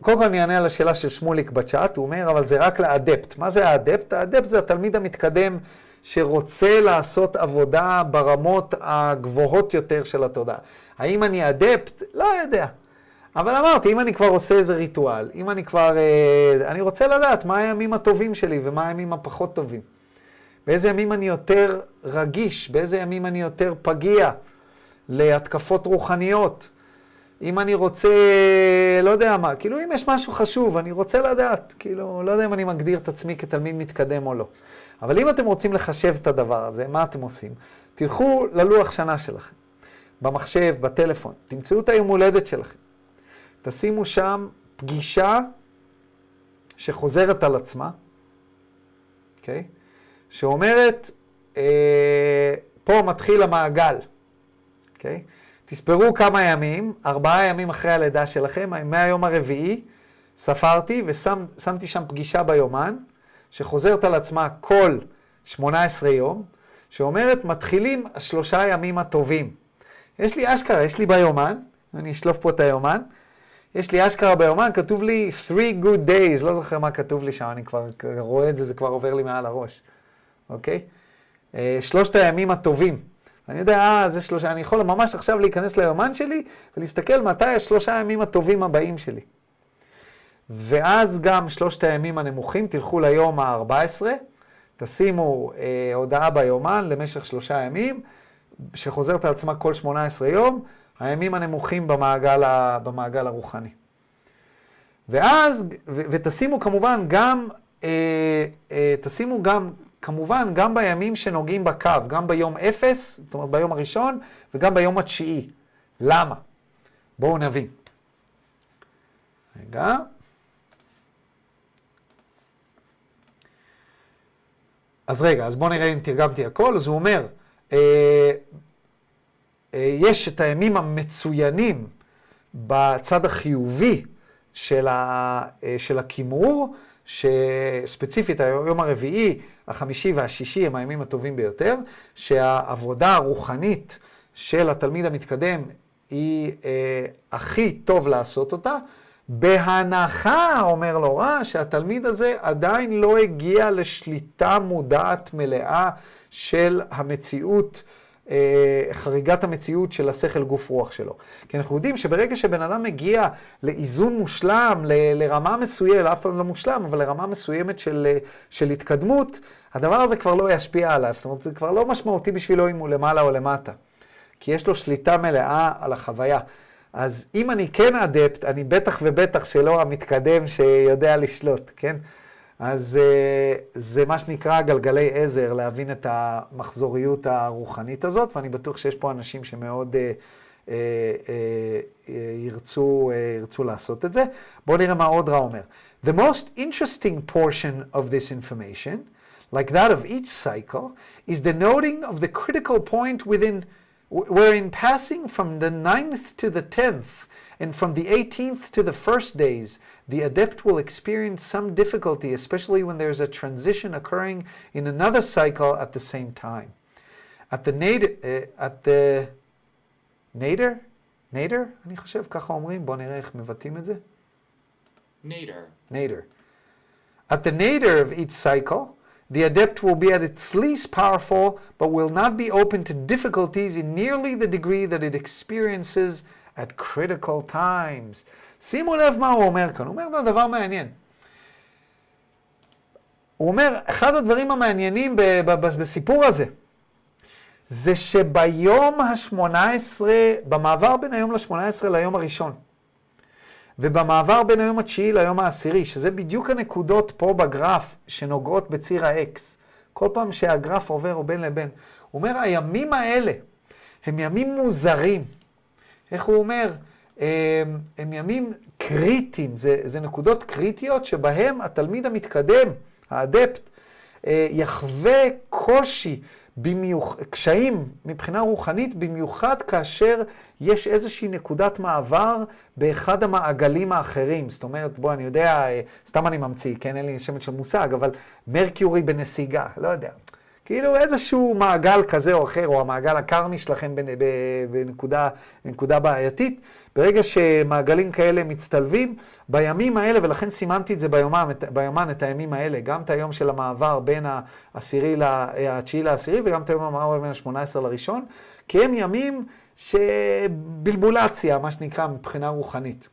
קודם כל אני אענה על השאלה של שמוליק בצ'אט, הוא אומר, אבל זה רק לאדפט. מה זה האדפט? האדפט זה התלמיד המתקדם שרוצה לעשות עבודה ברמות הגבוהות יותר של התודעה. האם אני אדפט? לא יודע. אבל אמרתי, אם אני כבר עושה איזה ריטואל, אם אני כבר... אה, אני רוצה לדעת מה הימים הטובים שלי ומה הימים הפחות טובים. באיזה ימים אני יותר רגיש, באיזה ימים אני יותר פגיע להתקפות רוחניות. אם אני רוצה, לא יודע מה, כאילו אם יש משהו חשוב, אני רוצה לדעת, כאילו, לא יודע אם אני מגדיר את עצמי כתלמיד מתקדם או לא. אבל אם אתם רוצים לחשב את הדבר הזה, מה אתם עושים? תלכו ללוח שנה שלכם, במחשב, בטלפון, תמצאו את היום הולדת שלכם. תשימו שם פגישה שחוזרת על עצמה, אוקיי? Okay? שאומרת, אה, פה מתחיל המעגל, אוקיי? Okay? תספרו כמה ימים, ארבעה ימים אחרי הלידה שלכם, מהיום הרביעי, ספרתי ושמתי שם פגישה ביומן, שחוזרת על עצמה כל 18 יום, שאומרת, מתחילים השלושה ימים הטובים. יש לי אשכרה, יש לי ביומן, אני אשלוף פה את היומן, יש לי אשכרה ביומן, כתוב לי three good days, לא זוכר מה כתוב לי שם, אני כבר רואה את זה, זה כבר עובר לי מעל הראש, אוקיי? אה, שלושת הימים הטובים. אני יודע, אה, זה שלושה, אני יכול ממש עכשיו להיכנס ליומן שלי ולהסתכל מתי השלושה הימים הטובים הבאים שלי. ואז גם שלושת הימים הנמוכים, תלכו ליום ה-14, תשימו אה, הודעה ביומן למשך שלושה ימים, שחוזרת על עצמה כל 18 יום, הימים הנמוכים במעגל, ה, במעגל הרוחני. ואז, ו, ותשימו כמובן גם, אה, אה, תשימו גם כמובן, גם בימים שנוגעים בקו, גם ביום אפס, זאת אומרת ביום הראשון, וגם ביום התשיעי. למה? בואו נבין. רגע. אז רגע, אז בואו נראה אם תרגמתי הכל. אז הוא אומר, אה, אה, יש את הימים המצוינים בצד החיובי של, ה, אה, של הכימור, שספציפית היום הרביעי, החמישי והשישי הם הימים הטובים ביותר, שהעבודה הרוחנית של התלמיד המתקדם היא אה, הכי טוב לעשות אותה, בהנחה, אומר לו רע, שהתלמיד הזה עדיין לא הגיע לשליטה מודעת מלאה של המציאות אה, חריגת המציאות של השכל גוף רוח שלו. כי אנחנו יודעים שברגע שבן אדם מגיע לאיזון מושלם, ל, לרמה מסוימת, אף פעם לא מושלם, אבל לרמה מסוימת של, אה, של התקדמות, הדבר הזה כבר לא ישפיע עליו. זאת אומרת, זה כבר לא משמעותי בשבילו אם הוא למעלה או למטה. כי יש לו שליטה מלאה על החוויה. אז אם אני כן אדפט, אני בטח ובטח שלא המתקדם שיודע לשלוט, כן? אז אה, זה מה שנקרא גלגלי עזר, להבין את המחזוריות הרוחנית הזאת, ואני בטוח שיש פה אנשים שמאוד אה, אה, אה, ירצו, אה, ירצו לעשות את זה. בואו נראה מה עוד רע אומר. The most interesting portion of this information, like that of each cycle, is the noting of the critical point within wherein passing from the ninth to the tenth, and from the eighteenth to the first days, the adept will experience some difficulty, especially when there's a transition occurring in another cycle at the same time. At the nadir, uh, at the nadir, nadir, אני חושב, ככה אומרים, בואו נראה איך מבטאים את זה. Nader. nadir. At the nadir of each cycle, the adept will be at its least powerful, but will not be open to difficulties in nearly the degree that it experiences at critical times. שימו לב מה הוא אומר כאן, הוא אומר דבר מעניין. הוא אומר, אחד הדברים המעניינים בסיפור הזה, זה שביום ה-18, במעבר בין היום ל-18 ליום הראשון, ובמעבר בין היום התשיעי ליום העשירי, שזה בדיוק הנקודות פה בגרף שנוגעות בציר ה-X, כל פעם שהגרף עובר בין לבין, הוא אומר, הימים האלה הם ימים מוזרים. איך הוא אומר? הם, הם ימים קריטיים, זה, זה נקודות קריטיות שבהם התלמיד המתקדם, האדפט, אה, יחווה קושי, במיוח... קשיים מבחינה רוחנית, במיוחד כאשר יש איזושהי נקודת מעבר באחד המעגלים האחרים. זאת אומרת, בוא, אני יודע, אה, סתם אני ממציא, כן, אין לי שמץ של מושג, אבל מרקיורי בנסיגה, לא יודע. כאילו איזשהו מעגל כזה או אחר, או המעגל הקרמי שלכם בנקודה, בנקודה בעייתית, ברגע שמעגלים כאלה מצטלבים, בימים האלה, ולכן סימנתי את זה ביומן, ביומן, את הימים האלה, גם את היום של המעבר בין העשירי, התשיעי לעשירי, וגם את היום המעבר בין ה-18 לראשון, כי הם ימים שבלבולציה, מה שנקרא, מבחינה רוחנית.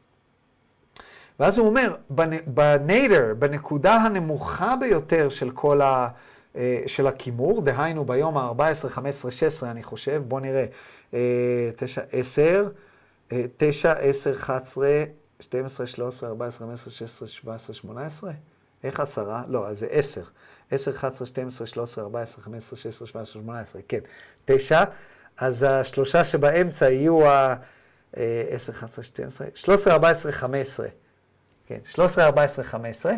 ואז הוא אומר, בניידר, בנקודה הנמוכה ביותר של כל ה... של הכימור, דהיינו ביום ה-14, 15, 16, אני חושב, בואו נראה, 9, 10, 9, 10, 11, 12, 13, 14, 15, 16, 17, 18? איך עשרה? לא, אז זה 10. 10, 11, 12, 13, 14, 15, 16, 17, 18, כן. 9, אז השלושה שבאמצע יהיו ה... 10, 11, 12, 13, 14, 15. כן, 13, 14, 15,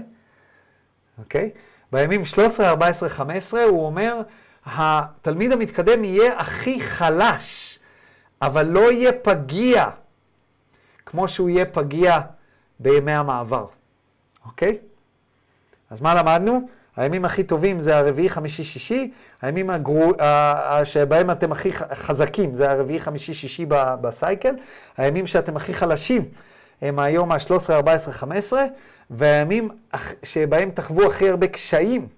אוקיי? בימים 13, 14, 15, הוא אומר, התלמיד המתקדם יהיה הכי חלש, אבל לא יהיה פגיע, כמו שהוא יהיה פגיע בימי המעבר, אוקיי? אז מה למדנו? הימים הכי טובים זה הרביעי, חמישי, שישי, הימים הגרו... שבהם אתם הכי חזקים זה הרביעי, חמישי, שישי בסייקל, הימים שאתם הכי חלשים הם היום ה-13, 14, 15, והימים שבהם תחוו הכי הרבה קשיים,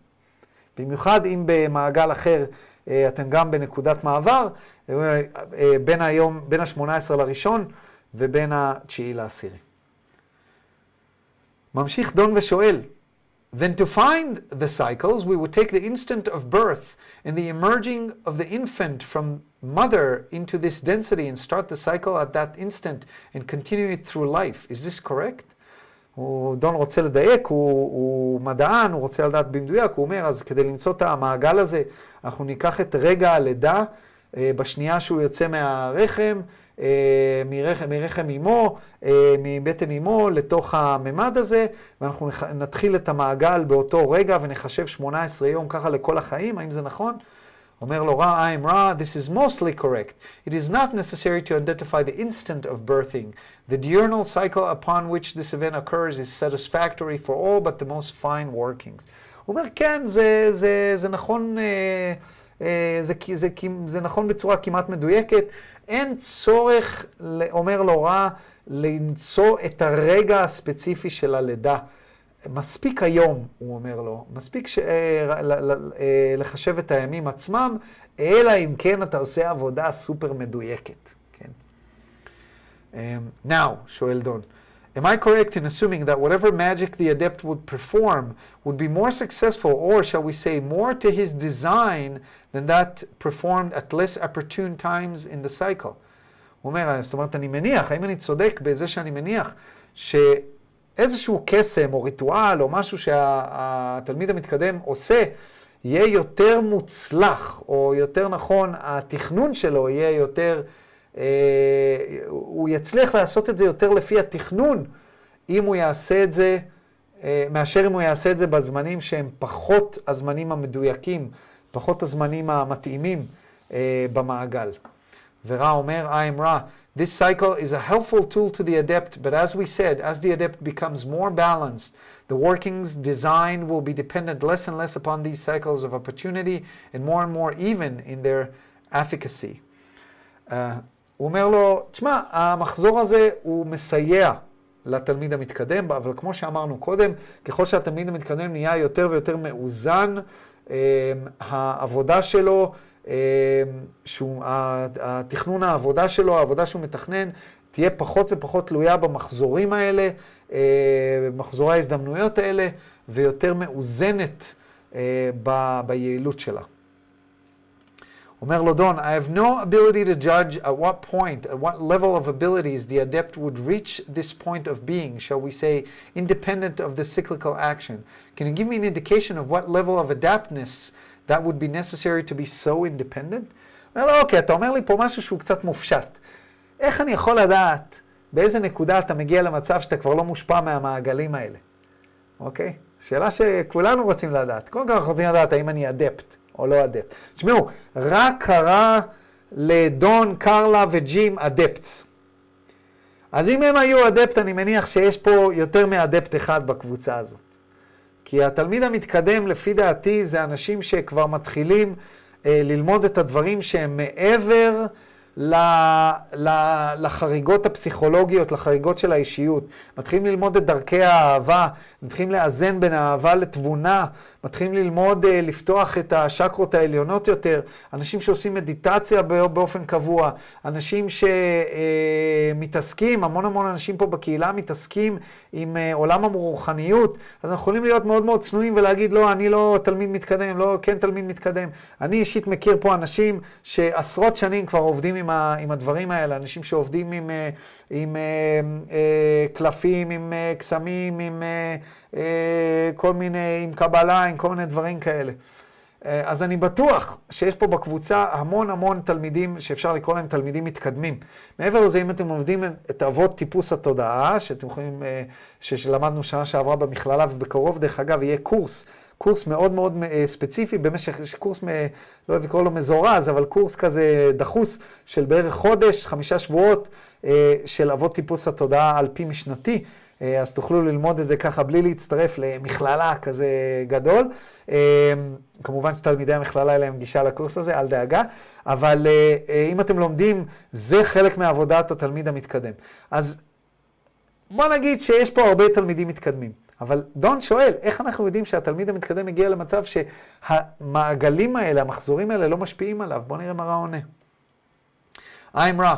במיוחד אם במעגל אחר אתם גם בנקודת מעבר, בין היום, בין ה-18 לראשון ובין התשיעי לעשירי. ממשיך דון ושואל, Then to find the cycles, we would take the instant of birth and the emerging of the infant from mother into this density and start the cycle at that instant and continue it through life. Is this correct? הוא, דון רוצה לדייק, הוא, הוא מדען, הוא רוצה לדעת במדויק, הוא אומר, אז כדי למצוא את המעגל הזה, אנחנו ניקח את רגע הלידה אה, בשנייה שהוא יוצא מהרחם, אה, מרחם, מרחם אה, מבטן אמו, לתוך הממד הזה, ואנחנו נתחיל את המעגל באותו רגע ונחשב 18 יום ככה לכל החיים, האם זה נכון? אומר לו רע, I'm רע, this is mostly correct. It is not necessary to identify the instant of birthing. The diurnal cycle upon which this event occurs is satisfactory for all but the most fine workings. הוא אומר, כן, זה, זה, זה נכון, אה, אה, זה, זה, זה נכון בצורה כמעט מדויקת. אין צורך, אומר לו רע, למצוא את הרגע הספציפי של הלידה. מספיק היום, הוא אומר לו, מספיק ש... לחשב את הימים עצמם, אלא אם כן אתה עושה עבודה סופר מדויקת. כן? Now, שואל דון, am I correct in assuming that whatever magic the adept would perform would be more successful, or shall we say more to his design than that performed at less opportune times in the cycle? הוא אומר, זאת אומרת, אני מניח, האם אני צודק בזה שאני מניח שאיזשהו קסם או ריטואל או משהו שהתלמיד המתקדם עושה, יהיה יותר מוצלח, או יותר נכון, התכנון שלו יהיה יותר, אה, הוא יצליח לעשות את זה יותר לפי התכנון, אם הוא יעשה את זה, אה, מאשר אם הוא יעשה את זה בזמנים שהם פחות הזמנים המדויקים, פחות הזמנים המתאימים אה, במעגל. ורע אומר, I am רע. This cycle is a helpful tool to the adept, but as we said, as the adept becomes more balanced, the workings design will be dependent less and less upon these cycles of opportunity and more and more even in their efficacy. Uh, הוא אומר לו, תשמע, המחזור הזה הוא מסייע לתלמיד המתקדם, אבל כמו שאמרנו קודם, ככל שהתלמיד המתקדם נהיה יותר ויותר מאוזן, uh, העבודה שלו אמ, שהוא, התכנון העבודה שלו, העבודה שהוא מתכנן, תהיה פחות ופחות תלויה במחזורים האלה, אה, במחזורי ההזדמנויות האלה, ויותר מאוזנת ביעילות שלה. אומר לו דון, I have no ability to judge at what point, at what level of abilities the adept would reach this point of being, shall we say, independent of the cyclical action. Can you give me an indication of what level of adaptness that would be necessary to be so independent? אומר לו, אוקיי, אתה אומר לי פה משהו שהוא קצת מופשט. איך אני יכול לדעת באיזה נקודה אתה מגיע למצב שאתה כבר לא מושפע מהמעגלים האלה? אוקיי? שאלה שכולנו רוצים לדעת. קודם כל אנחנו רוצים לדעת האם אני אדפט או לא אדפט. תשמעו, רק קרה לדון, קרלה וג'ים אדפטס. אז אם הם היו אדפט, אני מניח שיש פה יותר מאדפט אחד בקבוצה הזאת. כי התלמיד המתקדם, לפי דעתי, זה אנשים שכבר מתחילים אה, ללמוד את הדברים שהם מעבר לחריגות הפסיכולוגיות, לחריגות של האישיות. מתחילים ללמוד את דרכי האהבה, מתחילים לאזן בין האהבה לתבונה, מתחילים ללמוד uh, לפתוח את השקרות העליונות יותר, אנשים שעושים מדיטציה באופן קבוע, אנשים שמתעסקים, uh, המון המון אנשים פה בקהילה מתעסקים עם uh, עולם הרוחניות, אז אנחנו יכולים להיות מאוד מאוד צנועים ולהגיד, לא, אני לא תלמיד מתקדם, לא, כן תלמיד מתקדם. אני אישית מכיר פה אנשים שעשרות שנים כבר עובדים עם, ה, עם הדברים האלה, אנשים שעובדים עם, עם uh, קלפים, עם קסמים, עם... אה, כל מיני, עם קבלה, עם כל מיני דברים כאלה. אה, אז אני בטוח שיש פה בקבוצה המון המון תלמידים שאפשר לקרוא להם תלמידים מתקדמים. מעבר לזה, אם אתם לומדים את אבות טיפוס התודעה, שאתם יכולים, אה, שלמדנו שנה שעברה במכללה, ובקרוב, דרך אגב, יהיה קורס, קורס מאוד מאוד ספציפי, במשך, קורס, לא אוהב לקרוא לו מזורז, אבל קורס כזה דחוס של בערך חודש, חמישה שבועות, של אבות טיפוס התודעה על פי משנתי. אה, אז תוכלו ללמוד את זה ככה בלי להצטרף למכללה כזה גדול. אה, כמובן שתלמידי המכללה אין להם גישה לקורס הזה, אל דאגה, אבל אה, אם אתם לומדים, זה חלק מעבודת התלמיד המתקדם. אז בוא נגיד שיש פה הרבה תלמידים מתקדמים. אבל דון שואל, איך אנחנו יודעים שהתלמיד המתקדם מגיע למצב שהמעגלים האלה, המחזורים האלה, לא משפיעים עליו? בוא נראה מה רע עונה. I'm רע.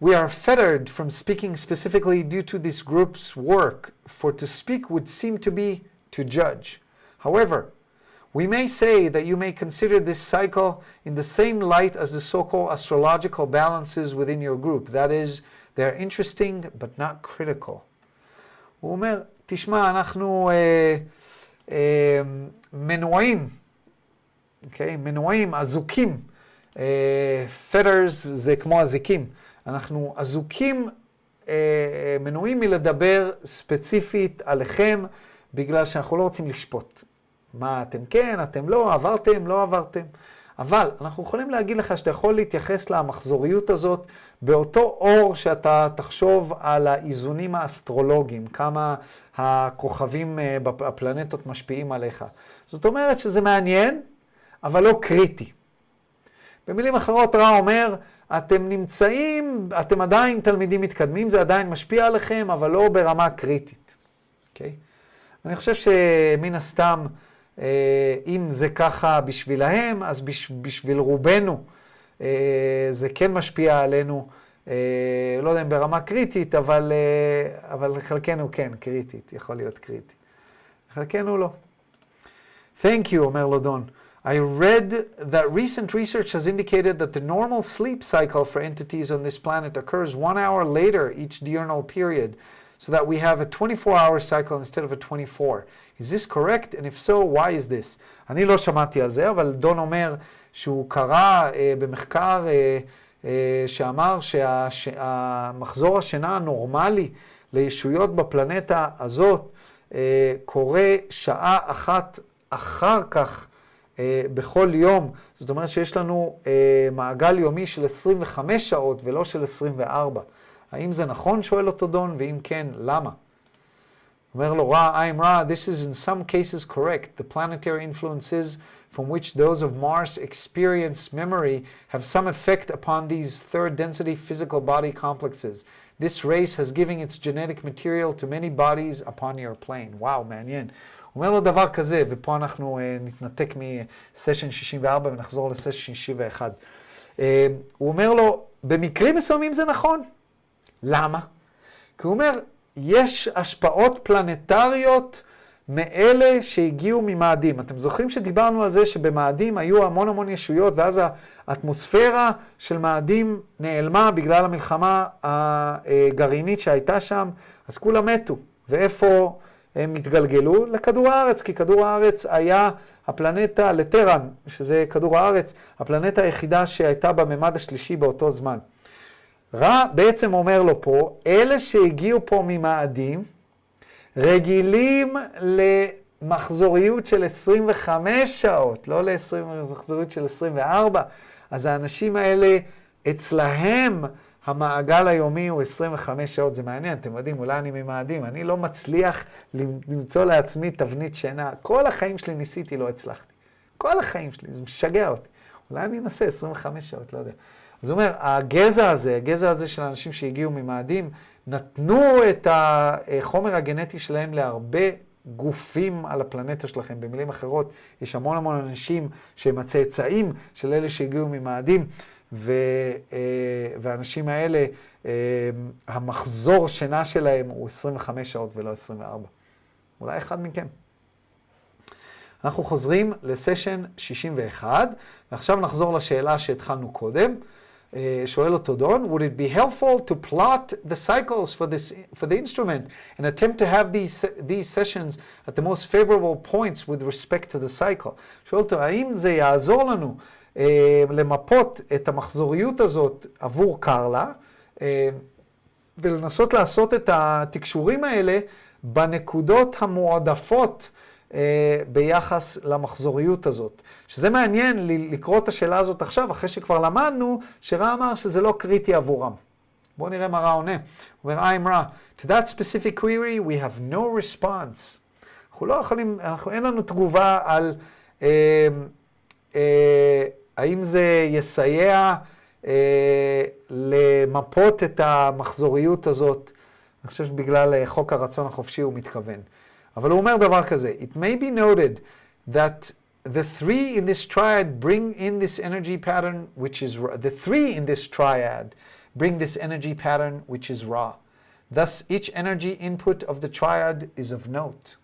We are fettered from speaking specifically due to this group's work, for to speak would seem to be to judge. However, we may say that you may consider this cycle in the same light as the so called astrological balances within your group. That is, they are interesting but not critical. הוא אומר, תשמע, אנחנו אה, אה, מנועים, okay? מנועים, אזוקים. אה, feathers זה כמו אזיקים. אנחנו אזוקים, אה, אה, מנועים מלדבר ספציפית עליכם, בגלל שאנחנו לא רוצים לשפוט. מה אתם כן, אתם לא, עברתם, לא עברתם. אבל אנחנו יכולים להגיד לך שאתה יכול להתייחס למחזוריות הזאת באותו אור שאתה תחשוב על האיזונים האסטרולוגיים, כמה הכוכבים אה, בפלנטות משפיעים עליך. זאת אומרת שזה מעניין, אבל לא קריטי. במילים אחרות רע אומר, אתם נמצאים, אתם עדיין תלמידים מתקדמים, זה עדיין משפיע עליכם, אבל לא ברמה קריטית. Okay? אוקיי? אני חושב שמן הסתם, אה, אם זה ככה בשבילהם, אז בשביל רובנו אה, זה כן משפיע עלינו, אה, לא יודע אם ברמה קריטית, אבל, אבל חלקנו כן, קריטית, יכול להיות קריטי. חלקנו לא. Thank you, אומר לו דון. I read that recent research has indicated that the normal sleep cycle for entities on this planet occurs one hour later each diurnal period, so that we have a 24 hour cycle instead of a 24. Is this correct? And if so, why is this? אני לא שמעתי על זה, אבל דון אומר שהוא קרא אה, במחקר אה, אה, שאמר שהמחזור השינה הנורמלי לישויות בפלנטה הזאת אה, קורה שעה אחת אחר כך אה, בכל יום. זאת אומרת שיש לנו אה, מעגל יומי של 25 שעות ולא של 24. האם זה נכון? שואל אותו דון, ואם כן, למה? אומר לו רע, I'm רע, this is in some cases correct. The planetary influences from which those of Mars experience memory have some effect upon these third density physical body complexes. This race has given its genetic material to many bodies upon your plane. וואו, מעניין. אומר לו דבר כזה, ופה אנחנו uh, נתנתק מסשן 64 ונחזור לסשן 61. Uh, הוא אומר לו, במקרים מסוימים זה נכון. למה? כי הוא אומר, יש השפעות פלנטריות מאלה שהגיעו ממאדים. אתם זוכרים שדיברנו על זה שבמאדים היו המון המון ישויות, ואז האטמוספירה של מאדים נעלמה בגלל המלחמה הגרעינית שהייתה שם, אז כולם מתו. ואיפה הם התגלגלו? לכדור הארץ, כי כדור הארץ היה הפלנטה, לטרן, שזה כדור הארץ, הפלנטה היחידה שהייתה בממד השלישי באותו זמן. רע בעצם אומר לו פה, אלה שהגיעו פה ממאדים, רגילים למחזוריות של 25 שעות, לא למחזוריות של 24, אז האנשים האלה, אצלהם המעגל היומי הוא 25 שעות, זה מעניין, אתם יודעים, אולי אני ממאדים, אני לא מצליח למצוא לעצמי תבנית שינה, כל החיים שלי ניסיתי, לא הצלחתי. כל החיים שלי, זה משגע אותי. אולי אני אנסה 25 שעות, לא יודע. אז הוא אומר, הגזע הזה, הגזע הזה של האנשים שהגיעו ממאדים, נתנו את החומר הגנטי שלהם להרבה גופים על הפלנטה שלכם. במילים אחרות, יש המון המון אנשים שהם הצאצאים של אלה שהגיעו ממאדים, ו, והאנשים האלה, המחזור שינה שלהם הוא 25 שעות ולא 24. אולי אחד מכם. אנחנו חוזרים לסשן 61, ועכשיו נחזור לשאלה שהתחלנו קודם. שואל אותו דון, would it be helpful to plot the cycles for, this, for the instrument and attempt to have these, these sessions at the most favorable points with respect to the cycle? שואל אותו, האם זה יעזור לנו אה, למפות את המחזוריות הזאת עבור קרלה אה, ולנסות לעשות את התקשורים האלה בנקודות המועדפות אה, ביחס למחזוריות הזאת. שזה מעניין לקרוא את השאלה הזאת עכשיו, אחרי שכבר למדנו שרע אמר שזה לא קריטי עבורם. בואו נראה מה רע עונה. הוא אומר, I'm רע. To that specific query we have no response. אנחנו לא יכולים, אנחנו, אין לנו תגובה על אה, אה, האם זה יסייע אה, למפות את המחזוריות הזאת. אני חושב שבגלל אה, חוק הרצון החופשי הוא מתכוון. אבל הוא אומר דבר כזה, It may be noted that the three in this triad bring in this energy pattern which is the three in this triad bring this energy pattern which is raw. Thus, each energy input of the triad is of note.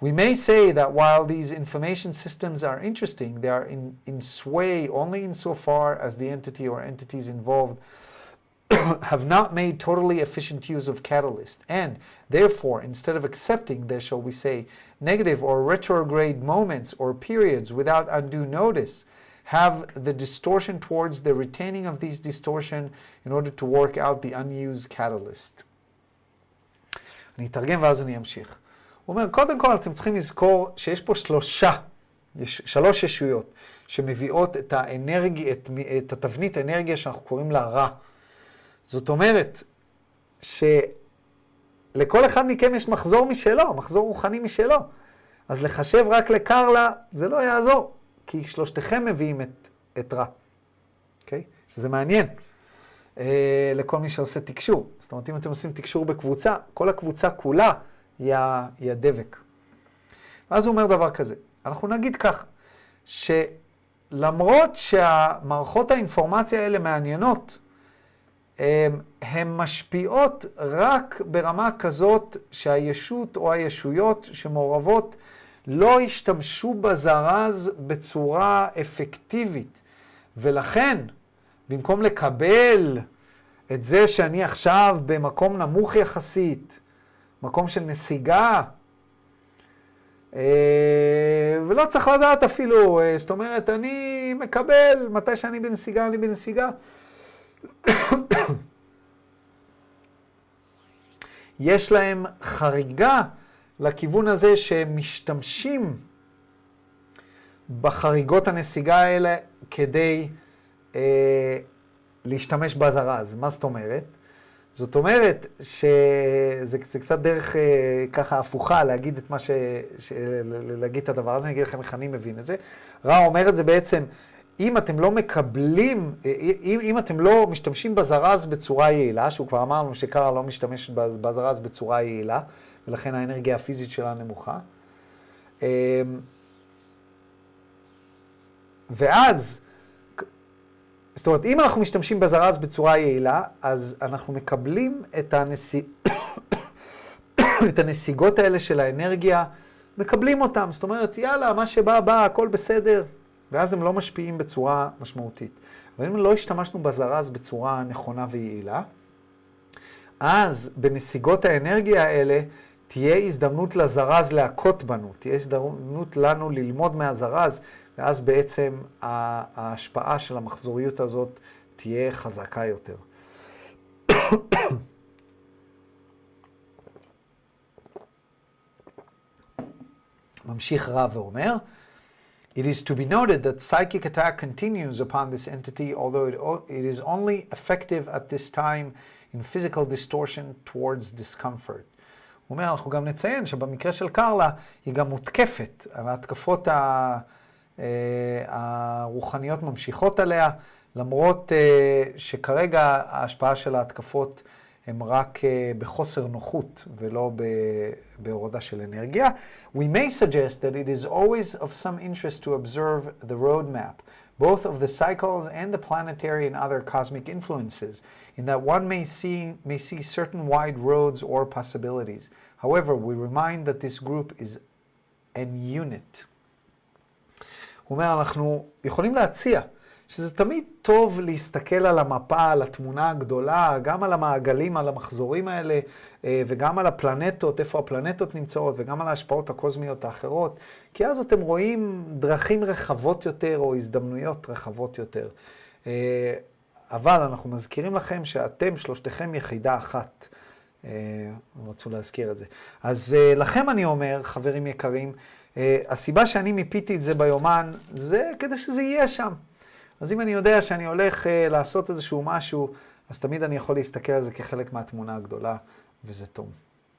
We may say that while these information systems are interesting, they are in, in sway only insofar as the entity or entities involved have not made totally efficient use of catalyst, and therefore, instead of accepting their, shall we say, negative or retrograde moments or periods without undue notice, have the distortion towards the retaining of these distortion in order to work out the unused catalyst. אני אתרגם ואז אני אמשיך. הוא אומר, קודם כל אתם צריכים לזכור שיש פה שלושה, יש, שלוש ישויות שמביאות את האנרגיה, את, את התבנית אנרגיה שאנחנו קוראים לה רע. זאת אומרת, שלכל אחד מכם יש מחזור משלו, מחזור רוחני משלו. אז לחשב רק לקרלה, זה לא יעזור, כי שלושתכם מביאים את, את רע, אוקיי? Okay? שזה מעניין אה, לכל מי שעושה תקשור. זאת אומרת, אם אתם עושים תקשור בקבוצה, כל הקבוצה כולה היא, הדבק. ואז הוא אומר דבר כזה, אנחנו נגיד ככה, שלמרות שהמערכות האינפורמציה האלה מעניינות, הן משפיעות רק ברמה כזאת שהישות או הישויות שמעורבות לא השתמשו בזרז בצורה אפקטיבית. ולכן, במקום לקבל את זה שאני עכשיו במקום נמוך יחסית, מקום של נסיגה, אה, ולא צריך לדעת אפילו, אה, זאת אומרת, אני מקבל, מתי שאני בנסיגה, אני בנסיגה. יש להם חריגה לכיוון הזה שהם משתמשים בחריגות הנסיגה האלה כדי אה, להשתמש בזרז. מה זאת אומרת? זאת אומרת שזה זה קצת דרך אה, ככה הפוכה להגיד את מה ש... ש... להגיד את הדבר הזה, אני אגיד לכם איך אני מבין את זה. רע אומר את זה בעצם, אם אתם לא מקבלים, אה, אם, אם אתם לא משתמשים בזרז בצורה יעילה, שהוא כבר אמרנו שקארה לא משתמש בזרז בצורה יעילה, ולכן האנרגיה הפיזית שלה נמוכה. אמ, ואז, זאת אומרת, אם אנחנו משתמשים בזרז בצורה יעילה, אז אנחנו מקבלים את, הנסיג... את הנסיגות האלה של האנרגיה, מקבלים אותם. זאת אומרת, יאללה, מה שבא, בא, הכל בסדר. ואז הם לא משפיעים בצורה משמעותית. אבל אם לא השתמשנו בזרז בצורה נכונה ויעילה, אז בנסיגות האנרגיה האלה תהיה הזדמנות לזרז להכות בנו, תהיה הזדמנות לנו ללמוד מהזרז, ואז בעצם ההשפעה של המחזוריות הזאת תהיה חזקה יותר. ממשיך רב ואומר, It is to be noted that psychic attack continues upon this entity, although it, it is only effective at this time in physical distortion towards discomfort. הוא אומר, אנחנו גם נציין שבמקרה של קרלה היא גם מותקפת, ההתקפות הרוחניות ממשיכות עליה, למרות שכרגע ההשפעה של ההתקפות הם רק בחוסר נוחות ולא בהורדה של אנרגיה. We may suggest that it is always of some interest to observe the roadmap, both of the cycles and the planetary and other cosmic influences, in that one may see, may see certain wide roads or possibilities. However, we remind that this group is an unit. הוא אומר, אנחנו יכולים להציע שזה תמיד טוב להסתכל על המפה, על התמונה הגדולה, גם על המעגלים, על המחזורים האלה, וגם על הפלנטות, איפה הפלנטות נמצאות, וגם על ההשפעות הקוסמיות האחרות, כי אז אתם רואים דרכים רחבות יותר או הזדמנויות רחבות יותר. אבל אנחנו מזכירים לכם שאתם, שלושתכם, יחידה אחת. רצו להזכיר את זה. אז לכם אני אומר, חברים יקרים, הסיבה שאני מיפיתי את זה ביומן, זה כדי שזה יהיה שם. אז אם אני יודע שאני הולך uh, לעשות איזשהו משהו, אז תמיד אני יכול להסתכל על זה כחלק מהתמונה הגדולה, וזה טוב.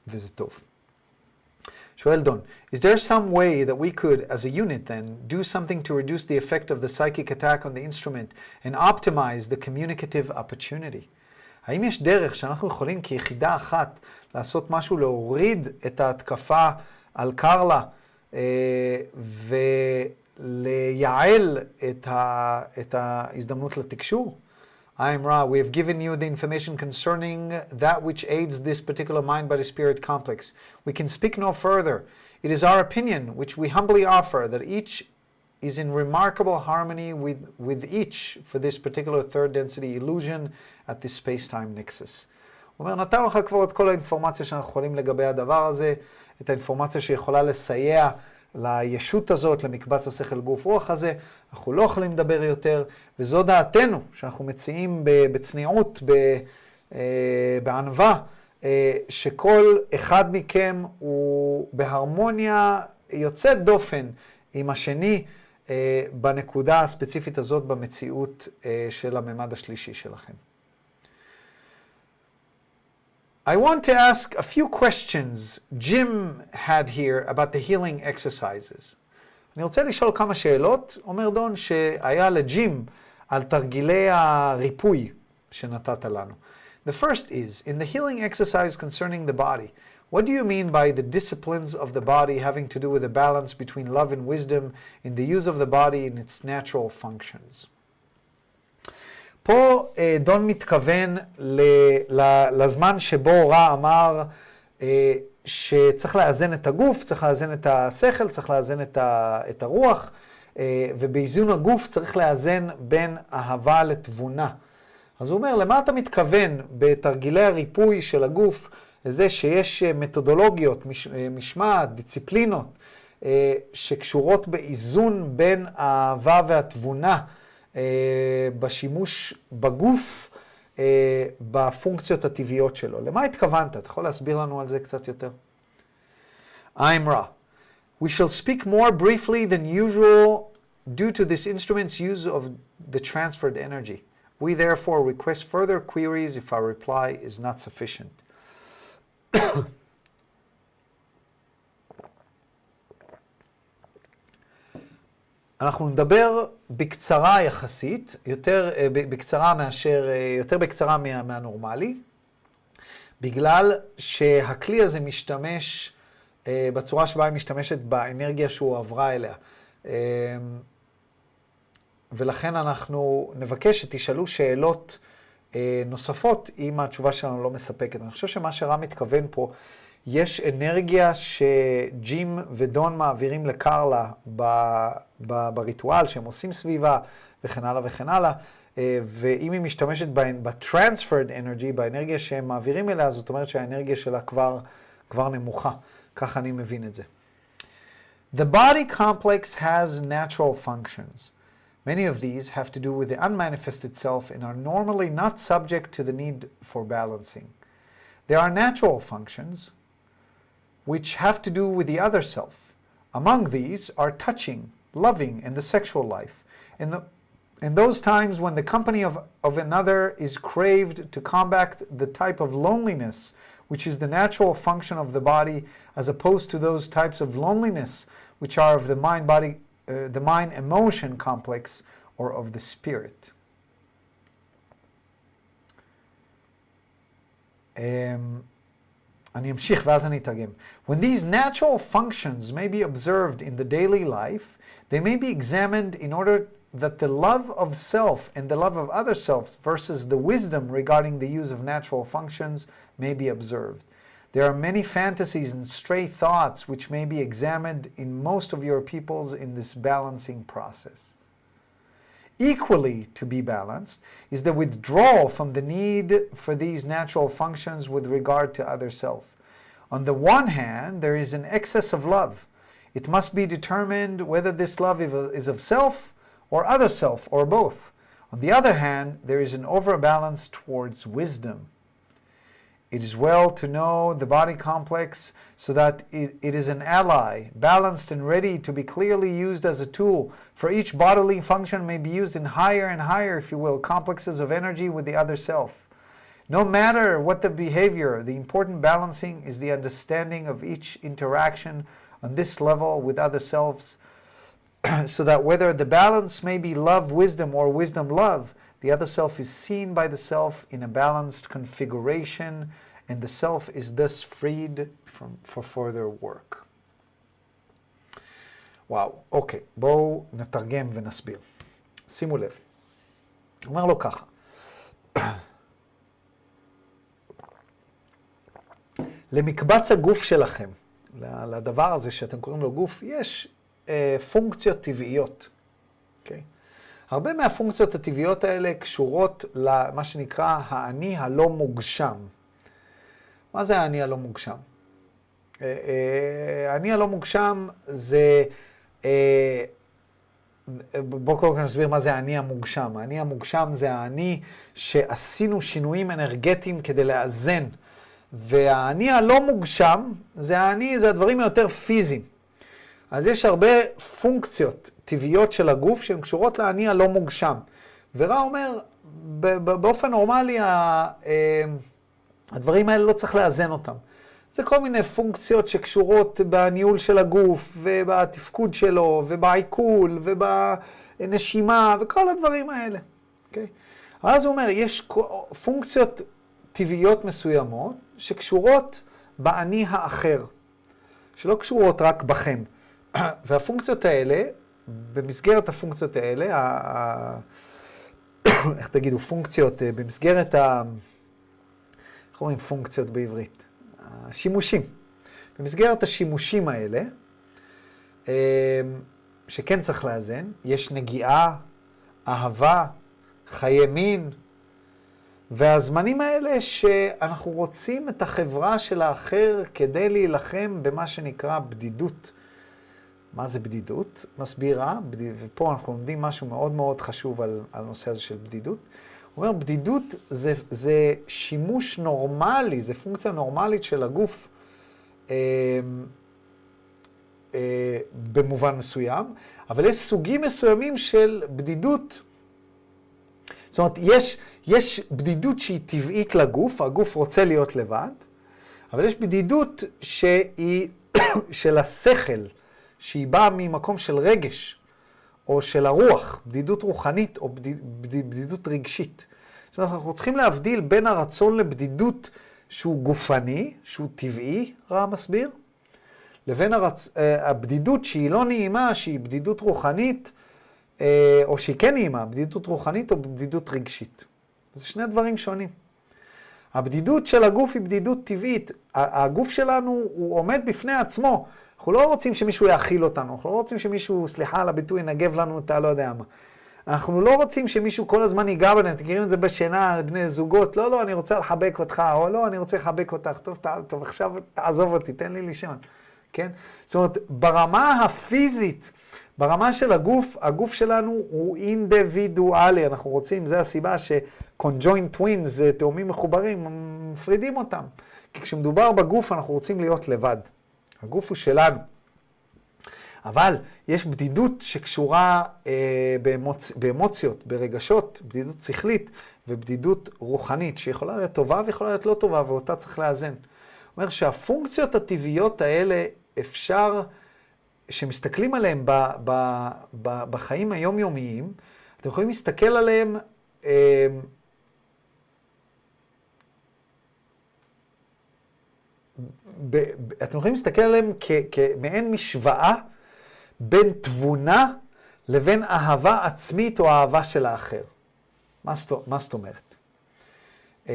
וזה טוב. שואל דון, is there some way that we could, as a unit then, do something to reduce the effect of the psychic attack on the instrument and optimize the communicative opportunity? האם יש דרך שאנחנו יכולים כיחידה אחת לעשות משהו להוריד את ההתקפה על קרלה אה, ו... לייעל את, ה, את ההזדמנות לתקשור. I am Ra. We have given you the information concerning that which aids this particular mind body spirit complex. We can speak no further. It is our opinion, which we humbly offer, that each is in remarkable harmony with, with each for this particular third density illusion at this space-time nexus. הוא אומר, נתנו לך כבר את כל האינפורמציה שאנחנו יכולים לגבי הדבר הזה, את האינפורמציה שיכולה לסייע לישות הזאת, למקבץ השכל גוף רוח הזה, אנחנו לא יכולים לדבר יותר, וזו דעתנו, שאנחנו מציעים בצניעות, בענווה, שכל אחד מכם הוא בהרמוניה יוצאת דופן עם השני בנקודה הספציפית הזאת במציאות של הממד השלישי שלכם. I want to ask a few questions Jim had here about the healing exercises. אני רוצה לשאול כמה שאלות, אומר דון, שהיה לג'ים על תרגילי הריפוי שנתת לנו. The first is, in the healing exercise concerning the body, what do you mean by the disciplines of the body having to do with the balance between love and wisdom in the use of the body in its natural functions? פה דון מתכוון לזמן שבו רע אמר, שצריך לאזן את הגוף, צריך לאזן את השכל, צריך לאזן את, הרוח, אה, ובאיזון הגוף צריך לאזן בין אהבה לתבונה. אז הוא אומר, למה אתה מתכוון בתרגילי הריפוי של הגוף, לזה שיש אה, מתודולוגיות, מש, אה, משמעת, דיציפלינות, שקשורות באיזון בין האהבה והתבונה בשימוש בגוף, בפונקציות הטבעיות שלו. למה התכוונת? אתה יכול להסביר לנו על זה קצת יותר? I'm Ra. We shall speak more briefly than usual due to this instrument's use of the transferred energy. We therefore request further queries if our reply is not sufficient. אנחנו נדבר בקצרה יחסית, יותר בקצרה מאשר, יותר בקצרה מה, מהנורמלי, בגלל שהכלי הזה משתמש בצורה שבה היא משתמשת באנרגיה שהוא עברה אליה. ולכן אנחנו נבקש שתשאלו שאלות נוספות אם התשובה שלנו לא מספקת. אני חושב שמה שרם מתכוון פה, יש אנרגיה שג'ים ודון מעבירים לקרלה ב, ב, בריטואל שהם עושים סביבה וכן הלאה וכן הלאה. ואם היא משתמשת ב-transferred energy, באנרגיה שהם מעבירים אליה, זאת אומרת שהאנרגיה שלה כבר, כבר נמוכה. ככה אני מבין את זה. The body complex has natural functions. Many of these have to do with the unmanifested self and are normally not subject to the need for balancing. There are natural functions which have to do with the other self. Among these are touching, loving, and the sexual life. In, the, in those times when the company of, of another is craved to combat the type of loneliness which is the natural function of the body, as opposed to those types of loneliness which are of the mind body, uh, the mind emotion complex or of the spirit. Um, אני אמשיך ואז אני אתרגם. When these natural functions may be observed in the daily life, they may be examined in order that the love of self and the love of other selves versus the wisdom regarding the use of natural functions may be observed. There are many fantasies and stray thoughts which may be examined in most of your peoples in this balancing process. Equally to be balanced is the withdrawal from the need for these natural functions with regard to other self. On the one hand, there is an excess of love. It must be determined whether this love is of self or other self, or both. On the other hand, there is an overbalance towards wisdom. It is well to know the body complex so that it, it is an ally, balanced and ready to be clearly used as a tool. For each bodily function may be used in higher and higher, if you will, complexes of energy with the other self. No matter what the behavior, the important balancing is the understanding of each interaction on this level with other selves so that whether the balance may be love, wisdom, or wisdom, love, the other self is seen by the self in a balanced configuration, and the self is thus freed from, for further work. וואו, אוקיי, בואו נתרגם ונסביר. שימו לב. אומר לו ככה, למקבץ הגוף שלכם, לדבר הזה שאתם קוראים לו גוף, יש אה, פונקציות טבעיות. הרבה מהפונקציות הטבעיות האלה קשורות למה שנקרא האני הלא מוגשם. מה זה האני הלא מוגשם? אה, אה, האני הלא מוגשם זה... בואו קודם כל נסביר מה זה האני המוגשם. האני המוגשם זה האני שעשינו שינויים אנרגטיים כדי לאזן. והאני הלא מוגשם זה האני, זה הדברים היותר פיזיים. אז יש הרבה פונקציות טבעיות של הגוף שהן קשורות לאני הלא מוגשם. ורע אומר, באופן נורמלי אה, הדברים האלה לא צריך לאזן אותם. זה כל מיני פונקציות שקשורות בניהול של הגוף, ובתפקוד שלו, ובעיכול, ובנשימה, וכל הדברים האלה. Okay? אוקיי? אז הוא אומר, יש פונקציות טבעיות מסוימות שקשורות באני האחר, שלא קשורות רק בכם. והפונקציות האלה, במסגרת הפונקציות האלה, איך תגידו, פונקציות, אה, במסגרת ה... איך אומרים פונקציות בעברית? השימושים. במסגרת השימושים האלה, אה, שכן צריך לאזן, יש נגיעה, אהבה, חיי מין, והזמנים האלה שאנחנו רוצים את החברה של האחר כדי להילחם במה שנקרא בדידות. מה זה בדידות? מסבירה, בדיד... ופה אנחנו לומדים משהו מאוד מאוד חשוב על, על הנושא הזה של בדידות. הוא אומר, בדידות זה, זה שימוש נורמלי, זה פונקציה נורמלית של הגוף אה, אה, במובן מסוים, אבל יש סוגים מסוימים של בדידות. זאת אומרת, יש, יש בדידות שהיא טבעית לגוף, הגוף רוצה להיות לבד, אבל יש בדידות שהיא של השכל, שהיא באה ממקום של רגש, או של הרוח, בדידות רוחנית או בדיד, בדידות רגשית. זאת אומרת, אנחנו צריכים להבדיל בין הרצון לבדידות שהוא גופני, שהוא טבעי, רע מסביר, לבין הרצ... הבדידות שהיא לא נעימה, שהיא בדידות רוחנית, או שהיא כן נעימה, בדידות רוחנית או בדידות רגשית. זה שני דברים שונים. הבדידות של הגוף היא בדידות טבעית. הגוף שלנו הוא עומד בפני עצמו. אנחנו לא רוצים שמישהו יאכיל אותנו, אנחנו לא רוצים שמישהו, סליחה על הביטוי, ינגב לנו את הלא יודע מה. אנחנו לא רוצים שמישהו כל הזמן ייגע בנו, אתם מכירים את זה בשינה, בני זוגות, לא, לא, אני רוצה לחבק אותך, או לא, אני רוצה לחבק אותך, טוב, טוב, עכשיו תעזוב אותי, תן לי לישון, כן? זאת אומרת, ברמה הפיזית, ברמה של הגוף, הגוף שלנו הוא אינדיבידואלי, אנחנו רוצים, זו הסיבה ש-conjoined twins, תאומים מחוברים, מפרידים אותם. כי כשמדובר בגוף, אנחנו רוצים להיות לבד. הגוף הוא שלנו. אבל יש בדידות שקשורה אה, באמוצ... באמוציות, ברגשות, בדידות שכלית ובדידות רוחנית, שיכולה להיות טובה ויכולה להיות לא טובה, ואותה צריך לאזן. זאת אומרת שהפונקציות הטבעיות האלה, אפשר, שמסתכלים עליהן ב, ב, ב, בחיים היומיומיים, אתם יכולים להסתכל עליהן אה, ב, ב, אתם יכולים להסתכל עליהם כמעין משוואה בין תבונה לבין אהבה עצמית או אהבה של האחר. מה, מה זאת אומרת? אמ,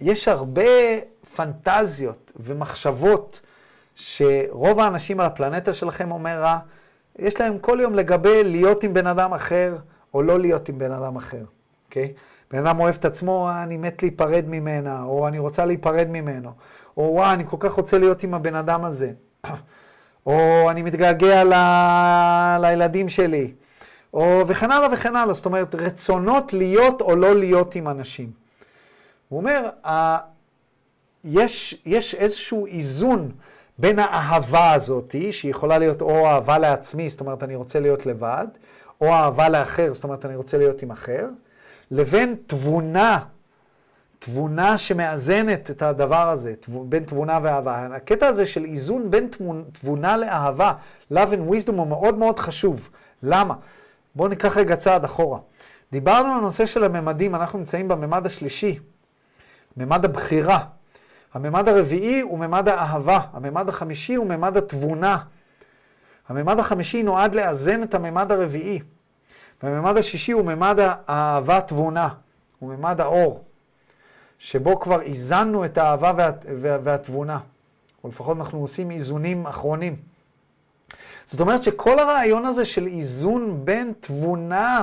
יש הרבה פנטזיות ומחשבות שרוב האנשים על הפלנטה שלכם אומר רע, יש להם כל יום לגבי להיות עם בן אדם אחר או לא להיות עם בן אדם אחר, אוקיי? Okay? בן אדם אוהב את עצמו, אני מת להיפרד ממנה, או אני רוצה להיפרד ממנו, או וואי, אני כל כך רוצה להיות עם הבן אדם הזה, או אני מתגעגע ל... לילדים שלי, או וכן הלאה וכן הלאה. זאת אומרת, רצונות להיות או לא להיות עם אנשים. הוא אומר, ה... יש, יש איזשהו איזון בין האהבה הזאת, שיכולה להיות או אהבה לעצמי, זאת אומרת, אני רוצה להיות לבד, או אהבה לאחר, זאת אומרת, אני רוצה להיות עם אחר, לבין תבונה, תבונה שמאזנת את הדבר הזה, בין תבונה ואהבה. הקטע הזה של איזון בין תבונה לאהבה, love and wisdom, הוא מאוד מאוד חשוב. למה? בואו ניקח רגע צעד אחורה. דיברנו על הנושא של הממדים, אנחנו נמצאים בממד השלישי, ממד הבחירה. הממד הרביעי הוא ממד האהבה, הממד החמישי הוא ממד התבונה. הממד החמישי נועד לאזן את הממד הרביעי. והממד השישי הוא ממד האהבה תבונה, הוא ממד האור, שבו כבר איזנו את האהבה וה, וה, והתבונה, או לפחות אנחנו עושים איזונים אחרונים. זאת אומרת שכל הרעיון הזה של איזון בין תבונה,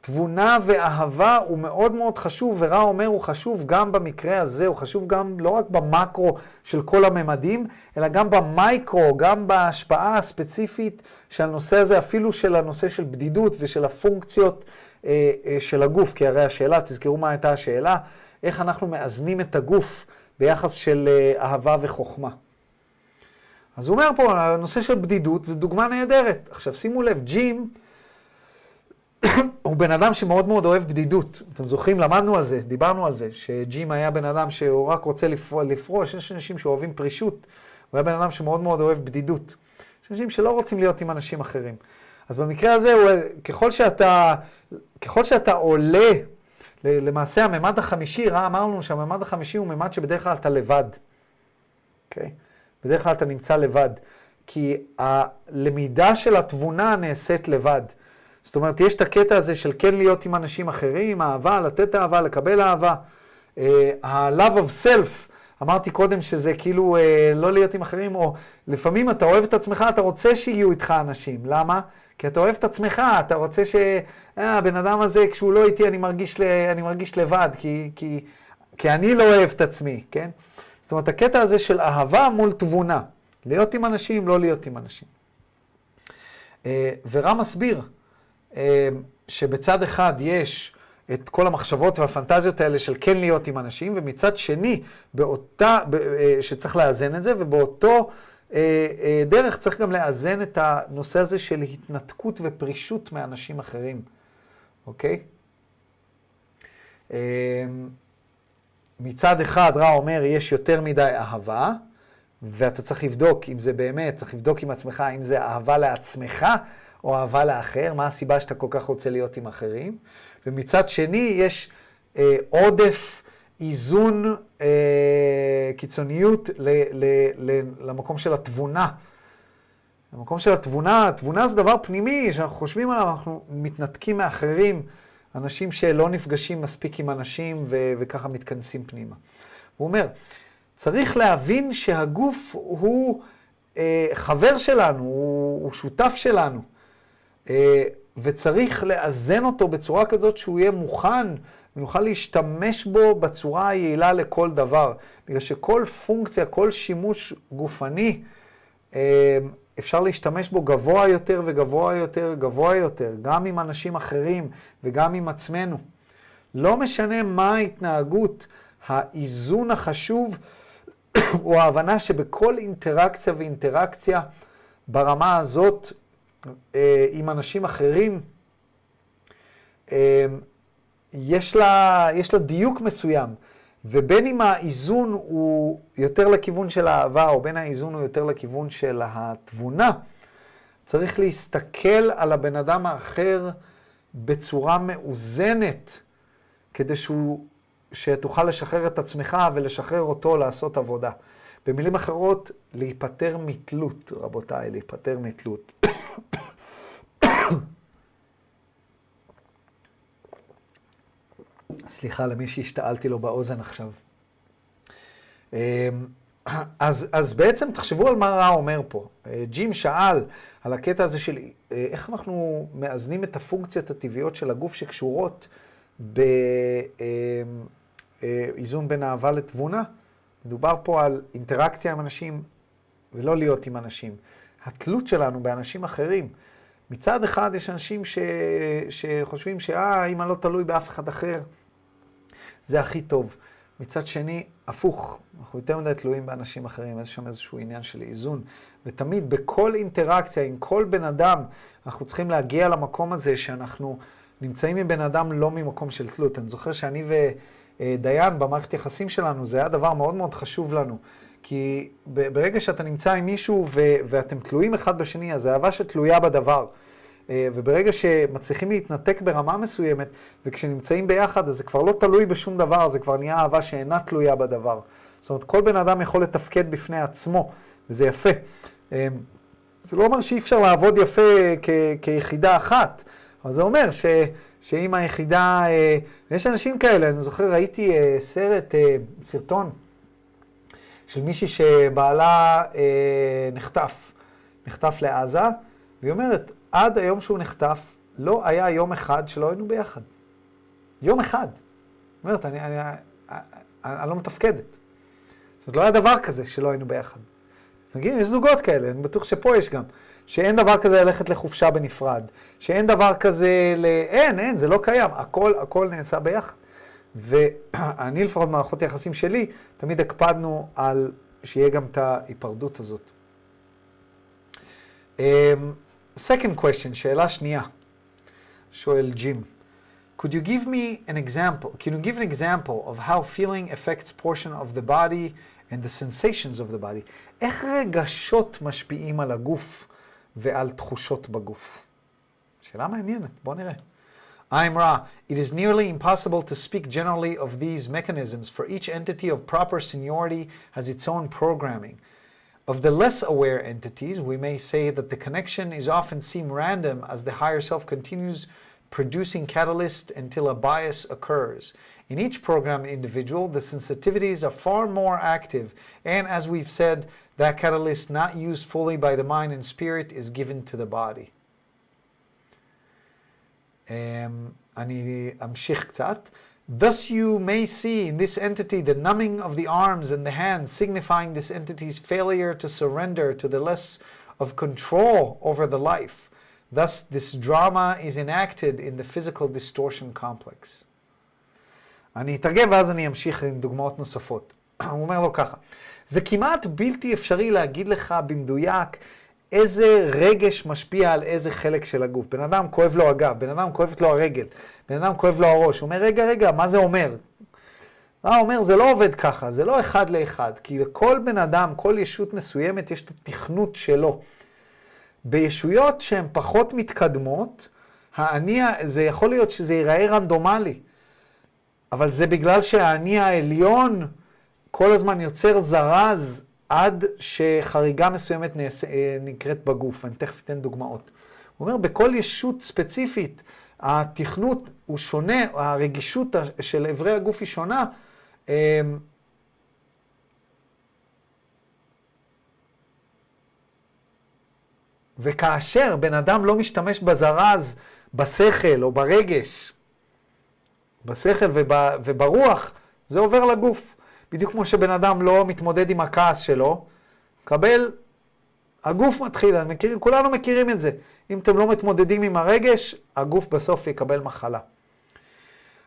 תבונה ואהבה הוא מאוד מאוד חשוב, ורע אומר הוא חשוב גם במקרה הזה, הוא חשוב גם לא רק במקרו של כל הממדים, אלא גם במייקרו, גם בהשפעה הספציפית של הנושא הזה, אפילו של הנושא של בדידות ושל הפונקציות אה, אה, של הגוף, כי הרי השאלה, תזכרו מה הייתה השאלה, איך אנחנו מאזנים את הגוף ביחס של אה, אהבה וחוכמה. אז הוא אומר פה, הנושא של בדידות זה דוגמה נהדרת. עכשיו שימו לב, ג'ים הוא בן אדם שמאוד מאוד אוהב בדידות. אתם זוכרים, למדנו על זה, דיברנו על זה, שג'ים היה בן אדם שהוא רק רוצה לפרוש, יש אנשים שאוהבים פרישות, הוא היה בן אדם שמאוד מאוד אוהב בדידות. יש אנשים שלא רוצים להיות עם אנשים אחרים. אז במקרה הזה, הוא, ככל, שאתה, ככל שאתה עולה, למעשה הממד החמישי, ראה, אמרנו שהממד החמישי הוא ממד שבדרך כלל אתה לבד. Okay? אוקיי? בדרך כלל אתה נמצא לבד. כי הלמידה של התבונה נעשית לבד. זאת אומרת, יש את הקטע הזה של כן להיות עם אנשים אחרים, אהבה, לתת אהבה, לקבל אהבה. Uh, ה-love of self, אמרתי קודם שזה כאילו אה, לא להיות עם אחרים, או לפעמים אתה אוהב את עצמך, אתה רוצה שיהיו איתך אנשים. למה? כי אתה אוהב את עצמך, אתה רוצה ש... אה, הבן אדם הזה, כשהוא לא איתי, אני מרגיש, ל... אני מרגיש לבד, כי, כי, כי אני לא אוהב את עצמי, כן? זאת אומרת, הקטע הזה של אהבה מול תבונה. להיות עם אנשים, לא להיות עם אנשים. אה, ורם מסביר אה, שבצד אחד יש את כל המחשבות והפנטזיות האלה של כן להיות עם אנשים, ומצד שני, באותה, אה, שצריך לאזן את זה, ובאותו דרך צריך גם לאזן את הנושא הזה של התנתקות ופרישות מאנשים אחרים, אוקיי? מצד אחד, רע אומר, יש יותר מדי אהבה, ואתה צריך לבדוק אם זה באמת, צריך לבדוק עם עצמך אם זה אהבה לעצמך או אהבה לאחר, מה הסיבה שאתה כל כך רוצה להיות עם אחרים. ומצד שני, יש אה, עודף איזון, אה, קיצוניות ל, ל, ל, למקום של התבונה. למקום של התבונה, תבונה זה דבר פנימי, שאנחנו חושבים עליו, אנחנו מתנתקים מאחרים, אנשים שלא נפגשים מספיק עם אנשים ו, וככה מתכנסים פנימה. הוא אומר, צריך להבין שהגוף הוא אה, חבר שלנו, הוא, הוא שותף שלנו, אה, וצריך לאזן אותו בצורה כזאת שהוא יהיה מוכן ונוכל להשתמש בו בצורה היעילה לכל דבר. בגלל שכל פונקציה, כל שימוש גופני, אה, אפשר להשתמש בו גבוה יותר וגבוה יותר, גבוה יותר, גם עם אנשים אחרים וגם עם עצמנו. לא משנה מה ההתנהגות, האיזון החשוב הוא ההבנה שבכל אינטראקציה ואינטראקציה ברמה הזאת אה, עם אנשים אחרים, אה, יש לה, יש לה דיוק מסוים. ובין אם האיזון הוא יותר לכיוון של האהבה, או בין האיזון הוא יותר לכיוון של התבונה, צריך להסתכל על הבן אדם האחר בצורה מאוזנת, כדי שהוא שתוכל לשחרר את עצמך ולשחרר אותו לעשות עבודה. במילים אחרות, להיפטר מתלות, רבותיי, להיפטר מתלות. סליחה למי שהשתעלתי לו באוזן עכשיו. אמ, אז, אז בעצם תחשבו על מה רע אומר פה. אה, ג'ים שאל על הקטע הזה של אה, איך אנחנו מאזנים את הפונקציות הטבעיות של הגוף שקשורות ב... אמ, אה, בין אהבה לתבונה. מדובר פה על אינטראקציה עם אנשים ולא להיות עם אנשים. התלות שלנו באנשים אחרים. מצד אחד יש אנשים ש... שחושבים שאה, אם אני לא תלוי באף אחד אחר, זה הכי טוב. מצד שני, הפוך, אנחנו יותר מדי תלויים באנשים אחרים, יש שם איזשהו עניין של איזון. ותמיד, בכל אינטראקציה עם כל בן אדם, אנחנו צריכים להגיע למקום הזה שאנחנו נמצאים עם בן אדם לא ממקום של תלות. אני זוכר שאני ו... אה, במערכת יחסים שלנו, זה היה דבר מאוד מאוד חשוב לנו. כי ברגע שאתה נמצא עם מישהו ו- ואתם תלויים אחד בשני, אז אהבה שתלויה בדבר. אה, וברגע שמצליחים להתנתק ברמה מסוימת, וכשנמצאים ביחד, אז זה כבר לא תלוי בשום דבר, זה כבר נהיה אהבה שאינה תלויה בדבר. זאת אומרת, כל בן אדם יכול לתפקד בפני עצמו, וזה יפה. אה, זה לא אומר שאי אפשר לעבוד יפה כ- כיחידה אחת, אבל זה אומר ש... שאם היחידה, אה, יש אנשים כאלה, אני זוכר, ראיתי אה, סרט, אה, סרטון של מישהי שבעלה נחטף, נחטף לעזה, והיא אומרת, עד היום שהוא נחטף, לא היה יום אחד שלא היינו ביחד. יום אחד. היא אומרת, אני, אני, אני, אני, לא מתפקדת. זאת אומרת, לא היה דבר כזה שלא היינו ביחד. נגיד, יש זוגות כאלה, אני בטוח שפה יש גם. שאין דבר כזה ללכת לחופשה בנפרד, שאין דבר כזה ל... אין, אין, זה לא קיים, הכל, הכל נעשה ביחד. ואני לפחות במערכות היחסים שלי, תמיד הקפדנו על שיהיה גם את ההיפרדות הזאת. Um, second question, שאלה שנייה, שואל ג'ים. Could you give me an example, can you give an example of how feeling affects portion of the body and the sensations of the body? איך רגשות משפיעים על הגוף? ועל תחושות בגוף. שאלה מעניינת, בואו נראה. I'm Ra. It is nearly impossible to speak generally of these mechanisms, for each entity of proper seniority has its own programming. Of the less aware entities, we may say that the connection is often seem random as the higher self continues producing catalyst until a bias occurs. In each programmed individual, the sensitivities are far more active, and as we've said, that catalyst not used fully by the mind and spirit is given to the body. Um, אני אמשיך קצת. Thus you may see in this entity the numbing of the arms and the hands, signifying this entity's failure to surrender to the less of control over the life. Thus, this drama is enacted in the physical distortion complex. אני אתרגם ואז אני אמשיך עם דוגמאות נוספות. הוא אומר לו ככה, זה כמעט בלתי אפשרי להגיד לך במדויק איזה רגש משפיע על איזה חלק של הגוף. בן אדם כואב לו הגב, בן אדם כואבת לו הרגל, בן אדם כואב לו הראש. הוא אומר, רגע, רגע, מה זה אומר? מה אומר? זה לא עובד ככה, זה לא אחד לאחד. כי לכל בן אדם, כל ישות מסוימת, יש את התכנות שלו. בישויות שהן פחות מתקדמות, האני, זה יכול להיות שזה ייראה רנדומלי, אבל זה בגלל שהאני העליון כל הזמן יוצר זרז עד שחריגה מסוימת נעש... נקראת בגוף. אני תכף אתן דוגמאות. הוא אומר, בכל ישות ספציפית, התכנות הוא שונה, הרגישות של אברי הגוף היא שונה. וכאשר בן אדם לא משתמש בזרז, בשכל או ברגש, בשכל וברוח, זה עובר לגוף. בדיוק כמו שבן אדם לא מתמודד עם הכעס שלו, קבל, הגוף מתחיל, מכיר, כולנו מכירים את זה. אם אתם לא מתמודדים עם הרגש, הגוף בסוף יקבל מחלה.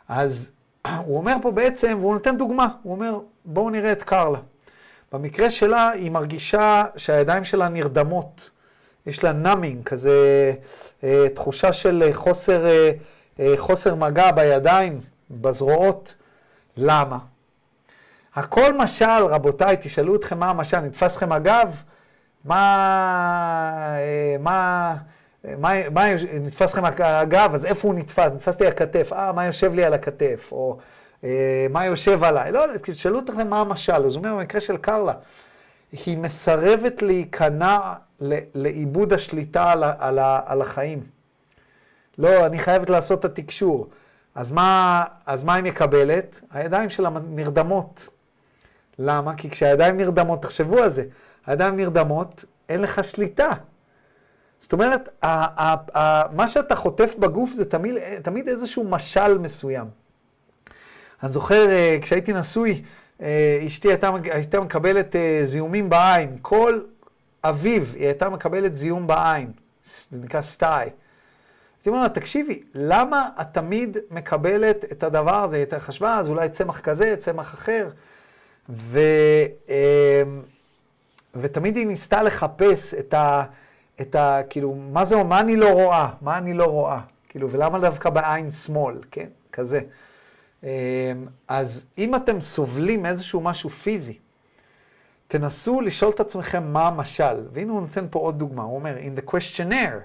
אז הוא אומר פה בעצם, והוא נותן דוגמה, הוא אומר, בואו נראה את קרלה. במקרה שלה, היא מרגישה שהידיים שלה נרדמות. יש לה נאמינג, כזה אה, תחושה של חוסר, אה, אה, חוסר מגע בידיים, בזרועות. למה? הכל משל, רבותיי, תשאלו אתכם מה המשל, נתפס לכם הגב? מה, מה, מה, מה נתפס לכם הגב, אז איפה הוא נתפס? נתפס לי הכתף, אה, מה יושב לי על הכתף? או אה, מה יושב עליי? לא תשאלו אתכם מה המשל. אז הוא אומר, במקרה של קרלה, היא מסרבת להיכנע לאיבוד השליטה על, על, על החיים. לא, אני חייבת לעשות את התקשור. אז מה, אז מה היא מקבלת? הידיים שלה נרדמות. למה? כי כשהידיים נרדמות, תחשבו על זה, הידיים נרדמות, אין לך שליטה. זאת אומרת, ה- ה- ה- מה שאתה חוטף בגוף זה תמיד, תמיד איזשהו משל מסוים. אני זוכר, כשהייתי נשוי, אשתי הייתה, הייתה מקבלת זיהומים בעין. כל אביב היא הייתה מקבלת זיהום בעין, זה נקרא סטאי. הייתי אומר לה, תקשיבי, למה את תמיד מקבלת את הדבר הזה? היא הייתה חשבה, אז אולי צמח כזה, צמח אחר. ו, ותמיד היא ניסתה לחפש את ה... את ה... כאילו, מה זה, מה אני לא רואה? מה אני לא רואה? כאילו, ולמה דווקא בעין שמאל, כן? כזה. אז אם אתם סובלים איזשהו משהו פיזי, תנסו לשאול את עצמכם מה המשל. והנה הוא נותן פה עוד דוגמה, הוא אומר, in the questionnaire,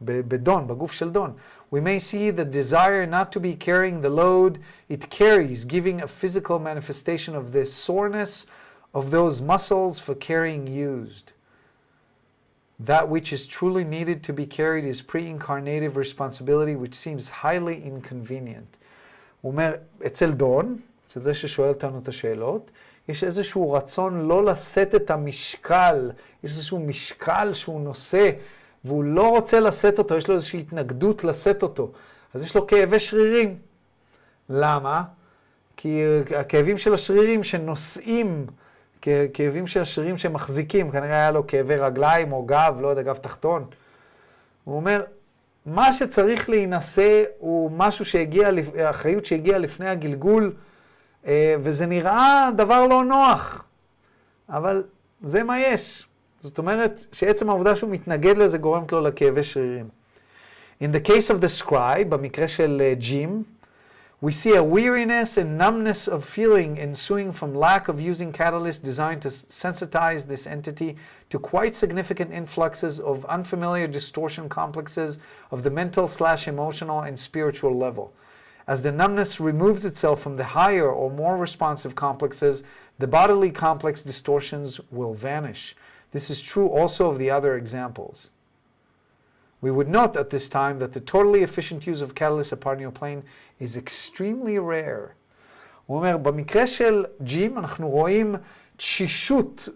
בדון, בגוף של דון, we may see the desire not to be carrying the load it carries, giving a physical manifestation of the soreness of those muscles for carrying used. That which is truly needed to be carried is pre-incarnative responsibility, which seems highly inconvenient. הוא אומר, אצל דון, אצל זה ששואל אותנו את השאלות, יש איזשהו רצון לא לשאת את המשקל, יש איזשהו משקל שהוא נושא, והוא לא רוצה לשאת אותו, יש לו איזושהי התנגדות לשאת אותו. אז יש לו כאבי שרירים. למה? כי הכאבים של השרירים שנושאים, כאבים של השרירים שמחזיקים, כנראה היה לו כאבי רגליים או גב, לא יודע, גב תחתון. הוא אומר, מה שצריך להינשא הוא משהו שהגיע, אחריות שהגיעה לפני הגלגול, וזה נראה דבר לא נוח, אבל זה מה יש. זאת אומרת שעצם העובדה שהוא מתנגד לזה גורמת לו לכאבי שרירים. In the case of the scribe, במקרה של ג'ים, we see a weariness and numbness of feeling ensuing from lack of using catalysts designed to sensitize this entity to quite significant influxes of unfamiliar distortion complexes of the mental slash emotional and spiritual level. As the numbness removes itself from the higher or more responsive complexes, the bodily complex distortions will vanish. This is true also of the other examples. We would note at this time that the totally efficient use of catalyst upon your plane is extremely rare. הוא אומר, במקרה של ג'ים אנחנו רואים תשישות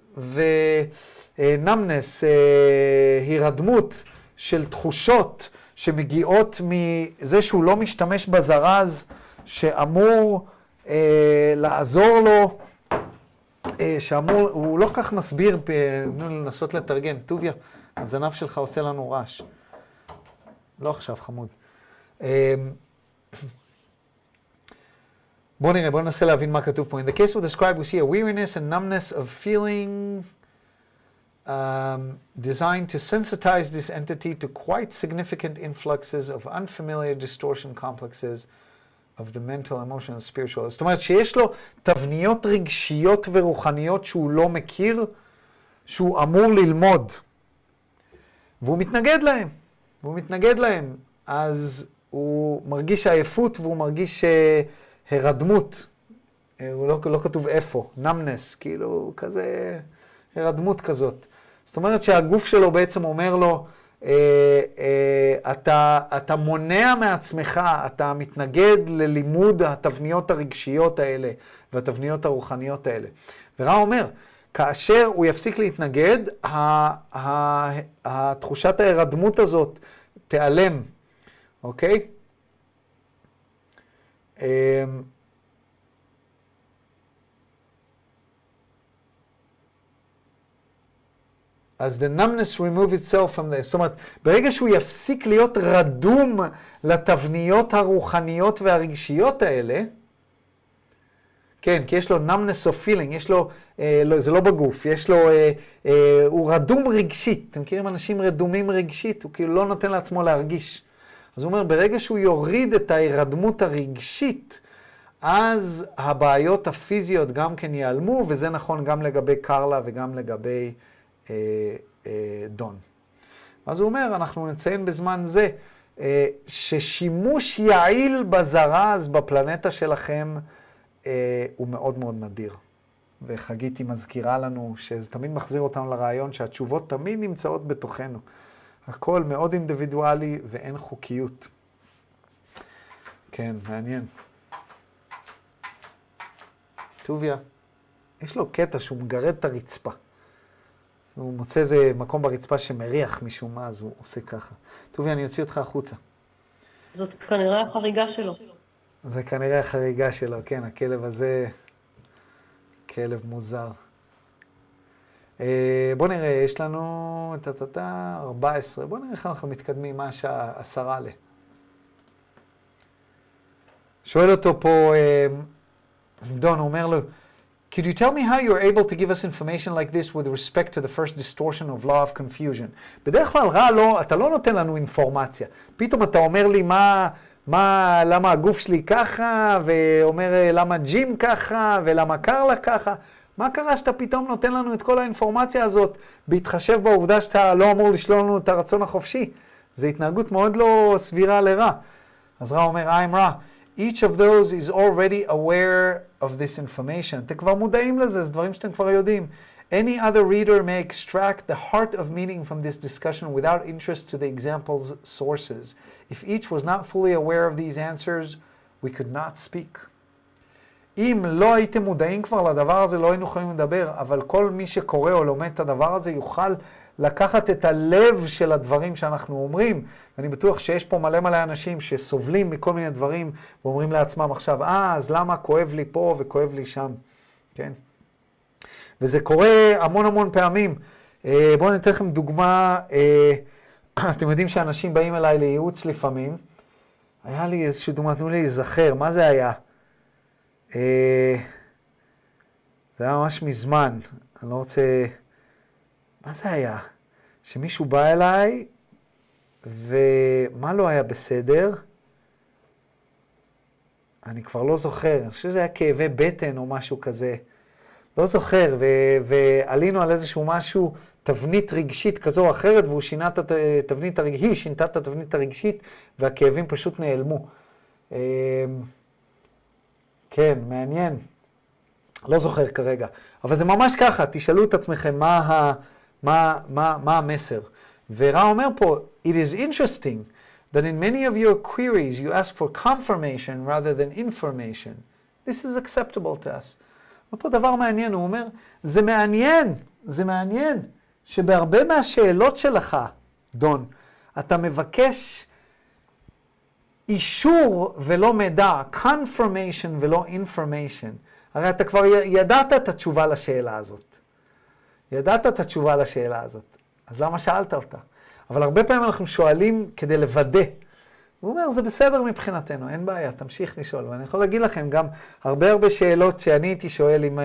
ונמנס, הירדמות של תחושות שמגיעות מזה שהוא לא משתמש בזרז שאמור אה, לעזור לו, אה, שאמור, הוא לא כך מסביר, תנו לנסות לתרגם. טוביה, הזנב שלך עושה לנו רעש. לא עכשיו, חמוד. אה, בואו נראה, בואו ננסה להבין מה כתוב פה. In the case of the scribe we see a weariness and numbness of feeling um, designed to sensitize this entity to quite significant influxes of unfamiliar distortion complexes Of the mental, emotional, spiritual. זאת אומרת שיש לו תבניות רגשיות ורוחניות שהוא לא מכיר, שהוא אמור ללמוד. והוא מתנגד להם. והוא מתנגד להם. אז הוא מרגיש עייפות והוא מרגיש uh, הרדמות. הוא לא, לא כתוב איפה, נמנס, כאילו כזה הרדמות כזאת. זאת אומרת שהגוף שלו בעצם אומר לו, אה, אה, אתה, אתה מונע מעצמך, אתה מתנגד ללימוד התבניות הרגשיות האלה והתבניות הרוחניות האלה. ורע אומר, כאשר הוא יפסיק להתנגד, התחושת ההירדמות הזאת תיעלם, אוקיי? אז the numbness remove itself from this. זאת אומרת, ברגע שהוא יפסיק להיות רדום לתבניות הרוחניות והרגשיות האלה, כן, כי יש לו numbness of feeling, יש לו, אה, לא, זה לא בגוף, יש לו, אה, אה, הוא רדום רגשית. אתם מכירים אנשים רדומים רגשית? הוא כאילו לא נותן לעצמו להרגיש. אז הוא אומר, ברגע שהוא יוריד את ההירדמות הרגשית, אז הבעיות הפיזיות גם כן ייעלמו, וזה נכון גם לגבי קרלה וגם לגבי... אה, אה, דון. אז הוא אומר, אנחנו נציין בזמן זה אה, ששימוש יעיל בזרז בפלנטה שלכם הוא מאוד מאוד נדיר. וחגית היא מזכירה לנו שזה תמיד מחזיר אותנו לרעיון שהתשובות תמיד נמצאות בתוכנו. הכל מאוד אינדיבידואלי ואין חוקיות. כן, מעניין. טוביה, יש לו קטע שהוא מגרד את הרצפה. הוא מוצא איזה מקום ברצפה שמריח משום מה, אז הוא עושה ככה. טובי, אני אוציא אותך החוצה. זאת כנראה החריגה שלו. זה כנראה החריגה שלו, כן, הכלב הזה, כלב מוזר. אה, בוא נראה, יש לנו את הטאטה 14, בוא נראה איך אנחנו מתקדמים, מה השעה עשרה ל... שואל אותו פה, אה, דון, הוא אומר לו, Could you tell me how you're able to give us information like this with respect to the first distortion of law of confusion? בדרך כלל רע לא, אתה לא נותן לנו אינפורמציה. פתאום אתה אומר לי מה, מה, למה הגוף שלי ככה, ואומר למה ג'ים ככה, ולמה קרלה ככה. מה קרה שאתה פתאום נותן לנו את כל האינפורמציה הזאת, בהתחשב בעובדה שאתה לא אמור לשלול לנו את הרצון החופשי? זו התנהגות מאוד לא סבירה לרע. אז רע אומר, I'm רע. each of those is already aware of this information. אתם כבר מודעים לזה, זה דברים שאתם כבר יודעים. Any other reader may extract the heart of meaning from this discussion without interest to the example's sources. If each was not fully aware of these answers, we could not speak. אם לא הייתם מודעים כבר לדבר הזה, לא היינו יכולים לדבר, אבל כל מי שקורא או לומד את הדבר הזה יוכל לקחת את הלב של הדברים שאנחנו אומרים. ואני בטוח שיש פה מלא מלא אנשים שסובלים מכל מיני דברים ואומרים לעצמם עכשיו, אה, אז למה כואב לי פה וכואב לי שם, כן? וזה קורה המון המון פעמים. אה, בואו אני אתן לכם דוגמה. אה, אתם יודעים שאנשים באים אליי לייעוץ לפעמים. היה לי איזושהי דוגמה, תנו לי להיזכר, מה זה היה? אה, זה היה ממש מזמן, אני לא רוצה... מה זה היה? שמישהו בא אליי, ומה לא היה בסדר? אני כבר לא זוכר, אני חושב שזה היה כאבי בטן או משהו כזה. לא זוכר, ו- ועלינו על איזשהו משהו, תבנית רגשית כזו או אחרת, והוא שינה את התבנית הרגשית, היא שינתה את התבנית הרגשית, והכאבים פשוט נעלמו. אמ, כן, מעניין. לא זוכר כרגע. אבל זה ממש ככה, תשאלו את עצמכם מה, ה, מה, מה, מה המסר. ורע אומר פה, it is interesting that in many of your queries you ask for confirmation rather than information. This is acceptable to us. ופה דבר מעניין, הוא אומר, זה מעניין, זה מעניין, שבהרבה מהשאלות שלך, דון, אתה מבקש אישור ולא מידע, confirmation ולא information. הרי אתה כבר ידעת את התשובה לשאלה הזאת. ידעת את התשובה לשאלה הזאת, אז למה שאלת אותה? אבל הרבה פעמים אנחנו שואלים כדי לוודא. הוא אומר, זה בסדר מבחינתנו, אין בעיה, תמשיך לשאול. ואני יכול להגיד לכם גם הרבה הרבה שאלות שאני הייתי שואל עם אה,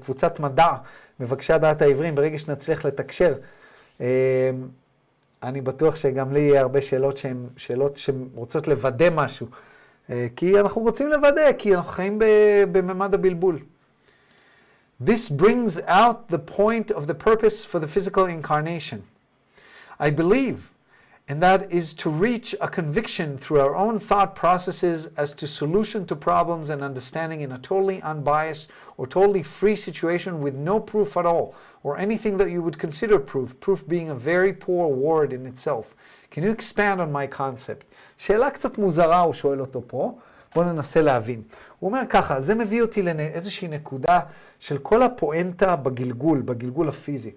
קבוצת מדע, מבקשי הדעת העברים, ברגע שנצליח לתקשר. אה, אני בטוח שגם לי יהיה הרבה שאלות שהן שאלות שרוצות לוודא משהו. אה, כי אנחנו רוצים לוודא, כי אנחנו חיים בממד הבלבול. This brings out the point of the purpose for the physical incarnation. I believe, and that is to reach a conviction through our own thought processes as to solution to problems and understanding in a totally unbiased or totally free situation with no proof at all, or anything that you would consider proof, proof being a very poor word in itself. Can you expand on my concept? שאלה קצת מוזרה הוא שואל אותו פה, בואו ננסה להבין. הוא אומר ככה, זה מביא אותי לאיזושהי נקודה של כל הפואנטה בגלגול, בגלגול הפיזי.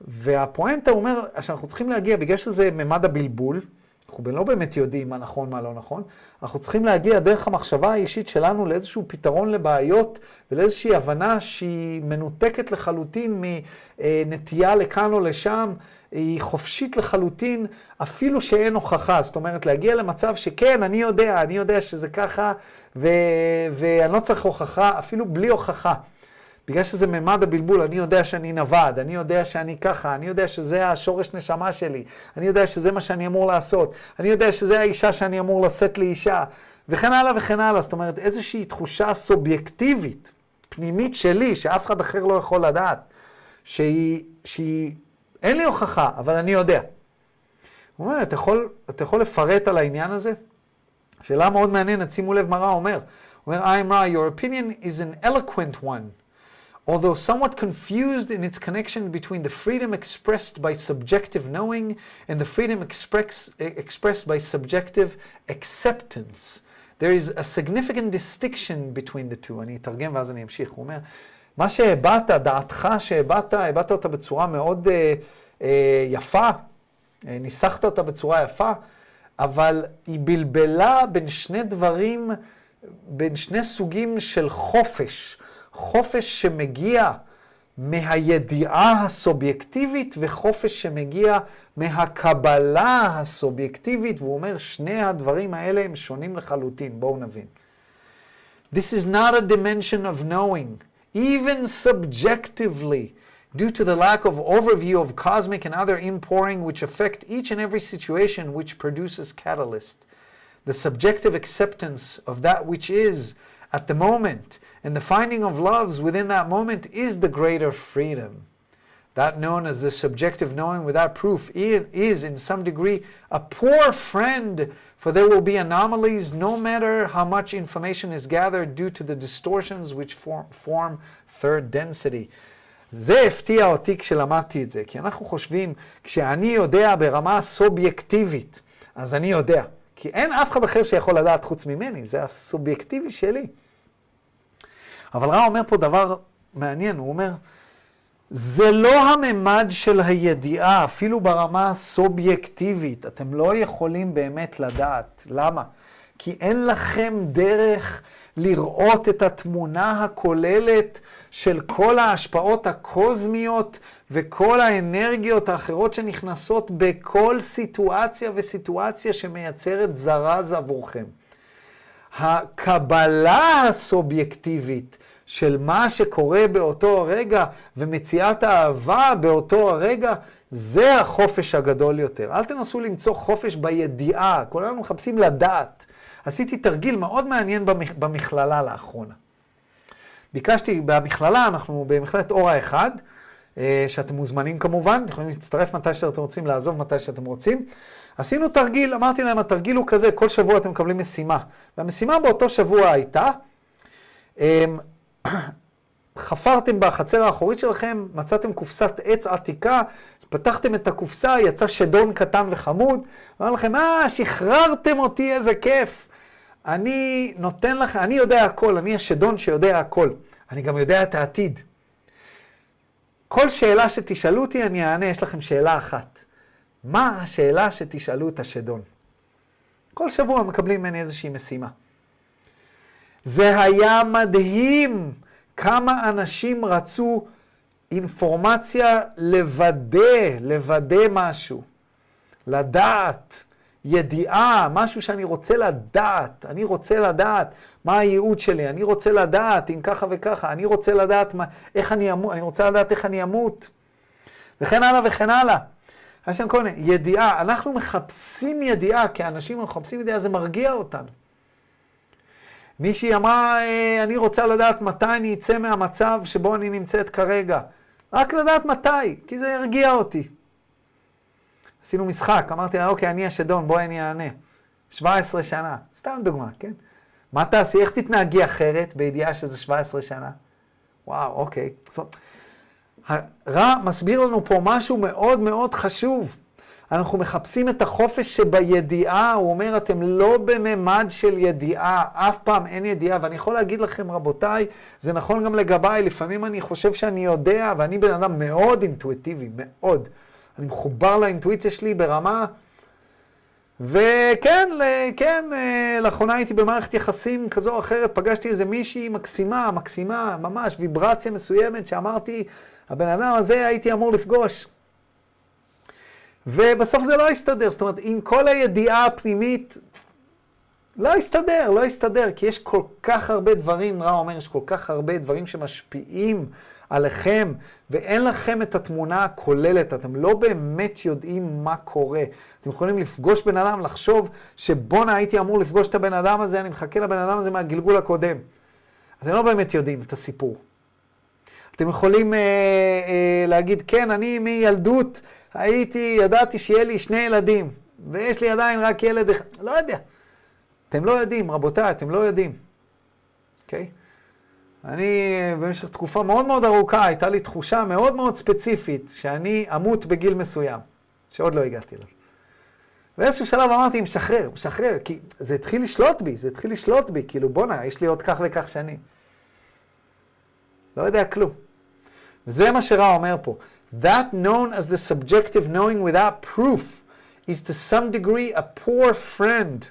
והפואנטה הוא אומר שאנחנו צריכים להגיע, בגלל שזה ממד הבלבול, אנחנו לא באמת יודעים מה נכון, מה לא נכון, אנחנו צריכים להגיע דרך המחשבה האישית שלנו לאיזשהו פתרון לבעיות ולאיזושהי הבנה שהיא מנותקת לחלוטין מנטייה לכאן או לשם, היא חופשית לחלוטין, אפילו שאין הוכחה. זאת אומרת, להגיע למצב שכן, אני יודע, אני יודע שזה ככה, ו- ואני לא צריך הוכחה, אפילו בלי הוכחה. בגלל שזה ממד הבלבול, אני יודע שאני נווד, אני יודע שאני ככה, אני יודע שזה השורש נשמה שלי, אני יודע שזה מה שאני אמור לעשות, אני יודע שזה האישה שאני אמור לשאת לאישה, וכן הלאה וכן הלאה. זאת אומרת, איזושהי תחושה סובייקטיבית, פנימית שלי, שאף אחד אחר לא יכול לדעת, שהיא, שהיא, אין לי הוכחה, אבל אני יודע. הוא אומר, אתה יכול, אתה יכול לפרט על העניין הזה? שאלה מאוד מעניינת, שימו לב מה רע אומר. הוא אומר, I'm Ra, your opinion is an eloquent one. although somewhat confused in its connection between the freedom expressed by subjective knowing and the freedom express, expressed by subjective acceptance. There is a significant distinction between the two. אני אתרגם ואז אני אמשיך. הוא אומר, מה שהבעת, דעתך שהבעת, הבעת אותה בצורה מאוד אה, אה, יפה, אה, ניסחת אותה בצורה יפה, אבל היא בלבלה בין שני דברים, בין שני סוגים של חופש. חופש שמגיע מהידיעה הסובייקטיבית וחופש שמגיע מהקבלה הסובייקטיבית, והוא אומר, שני הדברים האלה הם שונים לחלוטין. בואו נבין. This is not a dimension of knowing, even subjectively, due to the lack of overview of cosmic and other inpouring which affect each and every situation which produces catalyst. The subjective acceptance of that which is at the moment and the finding of loves within that moment is the greater freedom. That known as the subjective knowing without proof is, in some degree, a poor friend, for there will be anomalies no matter how much information is gathered due to the distortions which form, form third density. זה הפתיע אותי כשלמדתי את זה, כי אנחנו חושבים, כשאני יודע ברמה סובייקטיבית, אז אני יודע. כי אין אף אחד אחר שיכול לדעת חוץ ממני, זה הסובייקטיבי שלי. אבל רע אומר פה דבר מעניין, הוא אומר, זה לא הממד של הידיעה, אפילו ברמה הסובייקטיבית. אתם לא יכולים באמת לדעת. למה? כי אין לכם דרך לראות את התמונה הכוללת של כל ההשפעות הקוזמיות וכל האנרגיות האחרות שנכנסות בכל סיטואציה וסיטואציה שמייצרת זרז עבורכם. הקבלה הסובייקטיבית של מה שקורה באותו הרגע ומציאת האהבה באותו הרגע, זה החופש הגדול יותר. אל תנסו למצוא חופש בידיעה, כולנו מחפשים לדעת. עשיתי תרגיל מאוד מעניין במכללה לאחרונה. ביקשתי, במכללה, אנחנו במכללת אורה אחד, שאתם מוזמנים כמובן, יכולים להצטרף מתי שאתם רוצים, לעזוב מתי שאתם רוצים. עשינו תרגיל, אמרתי להם, התרגיל הוא כזה, כל שבוע אתם מקבלים משימה. והמשימה באותו שבוע הייתה, חפרתם בחצר האחורית שלכם, מצאתם קופסת עץ עתיקה, פתחתם את הקופסה, יצא שדון קטן וחמוד, ואמר לכם, אה, שחררתם אותי, איזה כיף. אני נותן לכם, אני יודע הכל, אני השדון שיודע הכל. אני גם יודע את העתיד. כל שאלה שתשאלו אותי, אני אענה, יש לכם שאלה אחת. מה השאלה שתשאלו את השדון? כל שבוע מקבלים ממני איזושהי משימה. זה היה מדהים כמה אנשים רצו אינפורמציה לוודא, לוודא משהו, לדעת, ידיעה, משהו שאני רוצה לדעת. אני רוצה לדעת מה הייעוד שלי, אני רוצה לדעת אם ככה וככה, אני רוצה לדעת מה, איך אני אמות, אני רוצה לדעת איך אני אמות, וכן הלאה וכן הלאה. השם כהן, ידיעה, אנחנו מחפשים ידיעה, כאנשים מחפשים ידיעה, זה מרגיע אותנו. מישהי אמרה, אה, אני רוצה לדעת מתי אני אצא מהמצב שבו אני נמצאת כרגע. רק לדעת מתי, כי זה הרגיע אותי. עשינו משחק, אמרתי לה, אוקיי, אני השדון, בואי אני אענה. 17 שנה, סתם דוגמה, כן? מה תעשי, איך תתנהגי אחרת בידיעה שזה 17 שנה? וואו, אוקיי. הרע מסביר לנו פה משהו מאוד מאוד חשוב. אנחנו מחפשים את החופש שבידיעה, הוא אומר, אתם לא בממד של ידיעה, אף פעם אין ידיעה. ואני יכול להגיד לכם, רבותיי, זה נכון גם לגביי, לפעמים אני חושב שאני יודע, ואני בן אדם מאוד אינטואיטיבי, מאוד. אני מחובר לאינטואיציה שלי ברמה... וכן, כן, אה, לאחרונה הייתי במערכת יחסים כזו או אחרת, פגשתי איזה מישהי מקסימה, מקסימה, ממש ויברציה מסוימת, שאמרתי, הבן אדם הזה הייתי אמור לפגוש. ובסוף זה לא הסתדר, זאת אומרת, עם כל הידיעה הפנימית, לא הסתדר, לא הסתדר, כי יש כל כך הרבה דברים, רע אומר, יש כל כך הרבה דברים שמשפיעים עליכם, ואין לכם את התמונה הכוללת, אתם לא באמת יודעים מה קורה. אתם יכולים לפגוש בן אדם, לחשוב שבואנה הייתי אמור לפגוש את הבן אדם הזה, אני מחכה לבן אדם הזה מהגלגול הקודם. אתם לא באמת יודעים את הסיפור. אתם יכולים אה, אה, להגיד, כן, אני מילדות הייתי, ידעתי שיהיה לי שני ילדים, ויש לי עדיין רק ילד אחד, לא יודע. אתם לא יודעים, רבותיי, אתם לא יודעים. אוקיי? Okay? אני במשך תקופה מאוד מאוד ארוכה, הייתה לי תחושה מאוד מאוד ספציפית שאני אמות בגיל מסוים, שעוד לא הגעתי אליו. באיזשהו שלב אמרתי, משחרר, משחרר, כי זה התחיל לשלוט בי, זה התחיל לשלוט בי, כאילו בואנה, יש לי עוד כך וכך שנים. לא יודע כלום. וזה מה שרע אומר פה. That known as the subjective knowing without proof is to some degree a poor friend.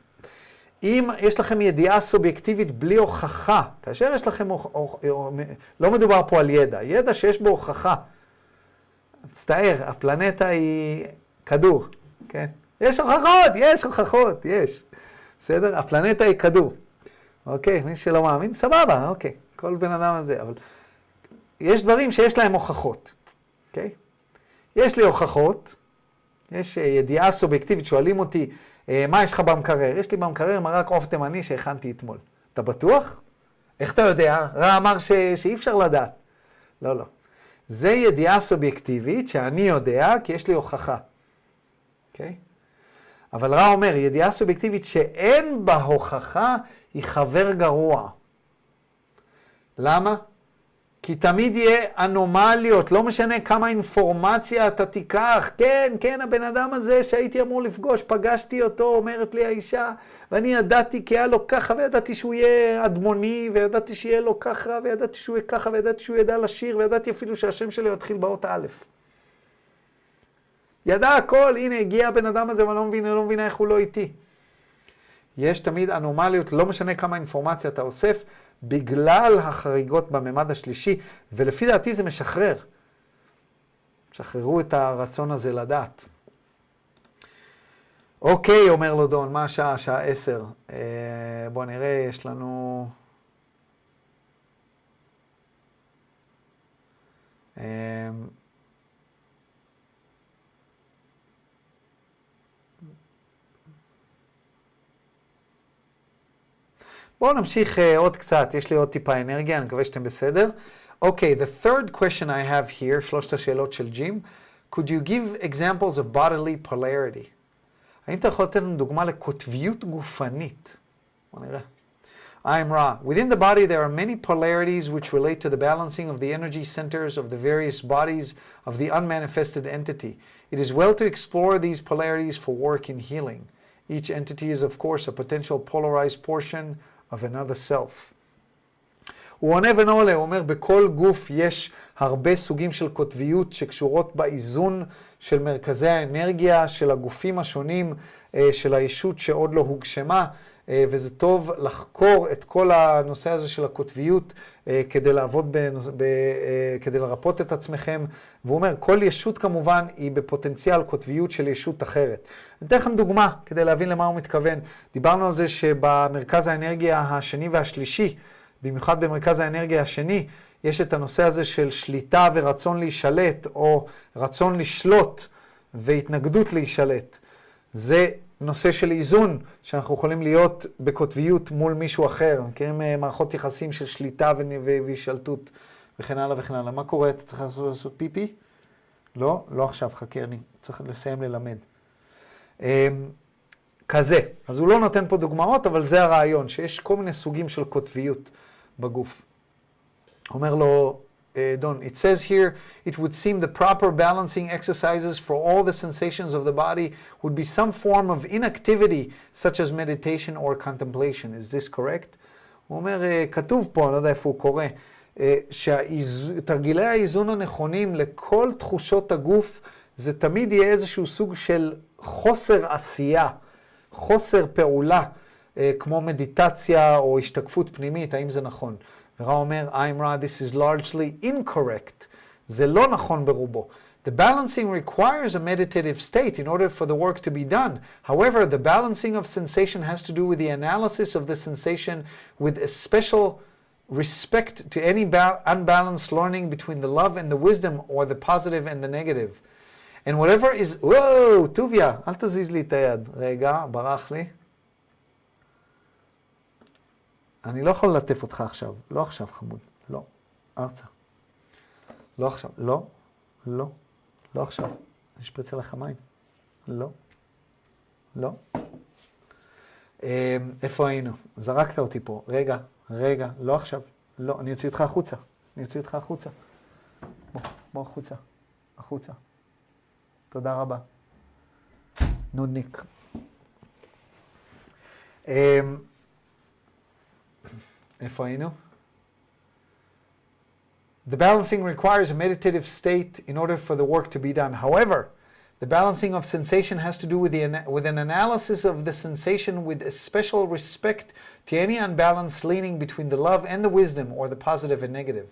אם יש לכם ידיעה סובייקטיבית בלי הוכחה, כאשר יש לכם, לא מדובר פה על ידע, ידע שיש בו הוכחה. מצטער, הפלנטה היא כדור, כן? יש הוכחות, יש הוכחות, יש. בסדר? הפלנטה היא כדור. אוקיי, מי שלא מאמין, סבבה, אוקיי. כל בן אדם הזה, אבל יש דברים שיש להם הוכחות, אוקיי? יש לי הוכחות, יש אה, ידיעה סובייקטיבית, שואלים אותי, אה, מה יש לך במקרר? יש לי במקרר מרק עוף תימני שהכנתי אתמול. אתה בטוח? איך אתה יודע? רע אמר ש... שאי אפשר לדעת. לא, לא. זה ידיעה סובייקטיבית שאני יודע כי יש לי הוכחה. אוקיי? אבל רע אומר, ידיעה סובייקטיבית שאין בה הוכחה היא חבר גרוע. למה? כי תמיד יהיה אנומליות, לא משנה כמה אינפורמציה אתה תיקח. כן, כן, הבן אדם הזה שהייתי אמור לפגוש, פגשתי אותו, אומרת לי האישה, ואני ידעתי כי היה לו ככה, וידעתי שהוא יהיה אדמוני, וידעתי שיהיה לו ככה, וידעתי שהוא יהיה ככה, וידעתי שהוא ידע לשיר, וידעתי אפילו שהשם שלו יתחיל באות א'. ידע הכל, הנה, הגיע הבן אדם הזה, ואני לא מבין, אני לא מבינה איך הוא לא איתי. יש תמיד אנומליות, לא משנה כמה אינפורמציה אתה אוסף, בגלל החריגות בממד השלישי, ולפי דעתי זה משחרר. שחררו את הרצון הזה לדעת. אוקיי, אומר לו דון, מה השעה? השעה עשר. אה, בואו נראה, יש לנו... אה, בואו נמשיך uh, עוד קצת, יש לי עוד טיפה אנרגיה, אני מקווה שאתם בסדר. אוקיי, okay, the third question I have here, שלושת השאלות של ג'ים. could you give examples of bodily polarity? האם אתה יכול לתת לנו דוגמה לקוטביות גופנית? בוא נראה. I'm Ra. Within the body, there are many polarities which relate to the balancing of the energy centers of the various bodies of the unmanifested entity. It is well to explore these polarities for work in healing. Each entity is, of course, a potential polarized portion of another self. הוא עונה ונעולה, הוא אומר, בכל גוף יש הרבה סוגים של קוטביות שקשורות באיזון של מרכזי האנרגיה של הגופים השונים אה, של הישות שעוד לא הוגשמה, אה, וזה טוב לחקור את כל הנושא הזה של הקוטביות כדי לעבוד, בנוס... ב... אה, כדי לרפות את עצמכם. והוא אומר, כל ישות כמובן היא בפוטנציאל קוטביות של ישות אחרת. אני אתן לכם דוגמה כדי להבין למה הוא מתכוון. דיברנו על זה שבמרכז האנרגיה השני והשלישי, במיוחד במרכז האנרגיה השני, יש את הנושא הזה של שליטה ורצון להישלט, או רצון לשלוט והתנגדות להישלט. זה נושא של איזון, שאנחנו יכולים להיות בקוטביות מול מישהו אחר. מכירים אה, מערכות יחסים של שליטה והישלטות וכן הלאה וכן הלאה. מה קורה? אתה צריך לעשות, לעשות פיפי? לא? לא עכשיו, חכה, אני צריך לסיים ללמד. אמ, כזה. אז הוא לא נותן פה דוגמאות, אבל זה הרעיון, שיש כל מיני סוגים של קוטביות בגוף. אומר לו, Don, it says here, it would seem the proper balancing exercises for all the sensations of the body would be some form of inactivity, such as meditation or contemplation. Is this correct? הוא אומר, כתוב פה, אני לא יודע איפה הוא קורא, שתרגילי האיזון הנכונים לכל תחושות הגוף, זה תמיד יהיה איזשהו סוג של חוסר עשייה, חוסר פעולה, כמו מדיטציה או השתקפות פנימית, האם זה נכון? ורע אומר, I'm Ra, this is largely incorrect. זה לא נכון ברובו. The balancing requires a meditative state in order for the work to be done. However, the balancing of sensation has to do with the analysis of the sensation with a special respect to any unbalanced learning between the love and the wisdom or the positive and the negative. And whatever is... וואו, טוביה, אל תזיז לי את היד. רגע, ברח לי. אני לא יכול ללטף אותך עכשיו. לא עכשיו, חמוד. לא. ארצה. לא עכשיו. לא. לא. לא עכשיו. אני אשפריץ עליך מים. לא. לא. איפה היינו? זרקת אותי פה. רגע, רגע, לא עכשיו. לא, אני אוציא אותך החוצה. אני אוציא אותך החוצה. בוא, בוא החוצה. החוצה. תודה רבה. נודניק. The balancing requires a meditative state in order for the work to be done. However, the balancing of sensation has to do with, the, with an analysis of the sensation with a special respect to any unbalanced leaning between the love and the wisdom, or the positive and negative.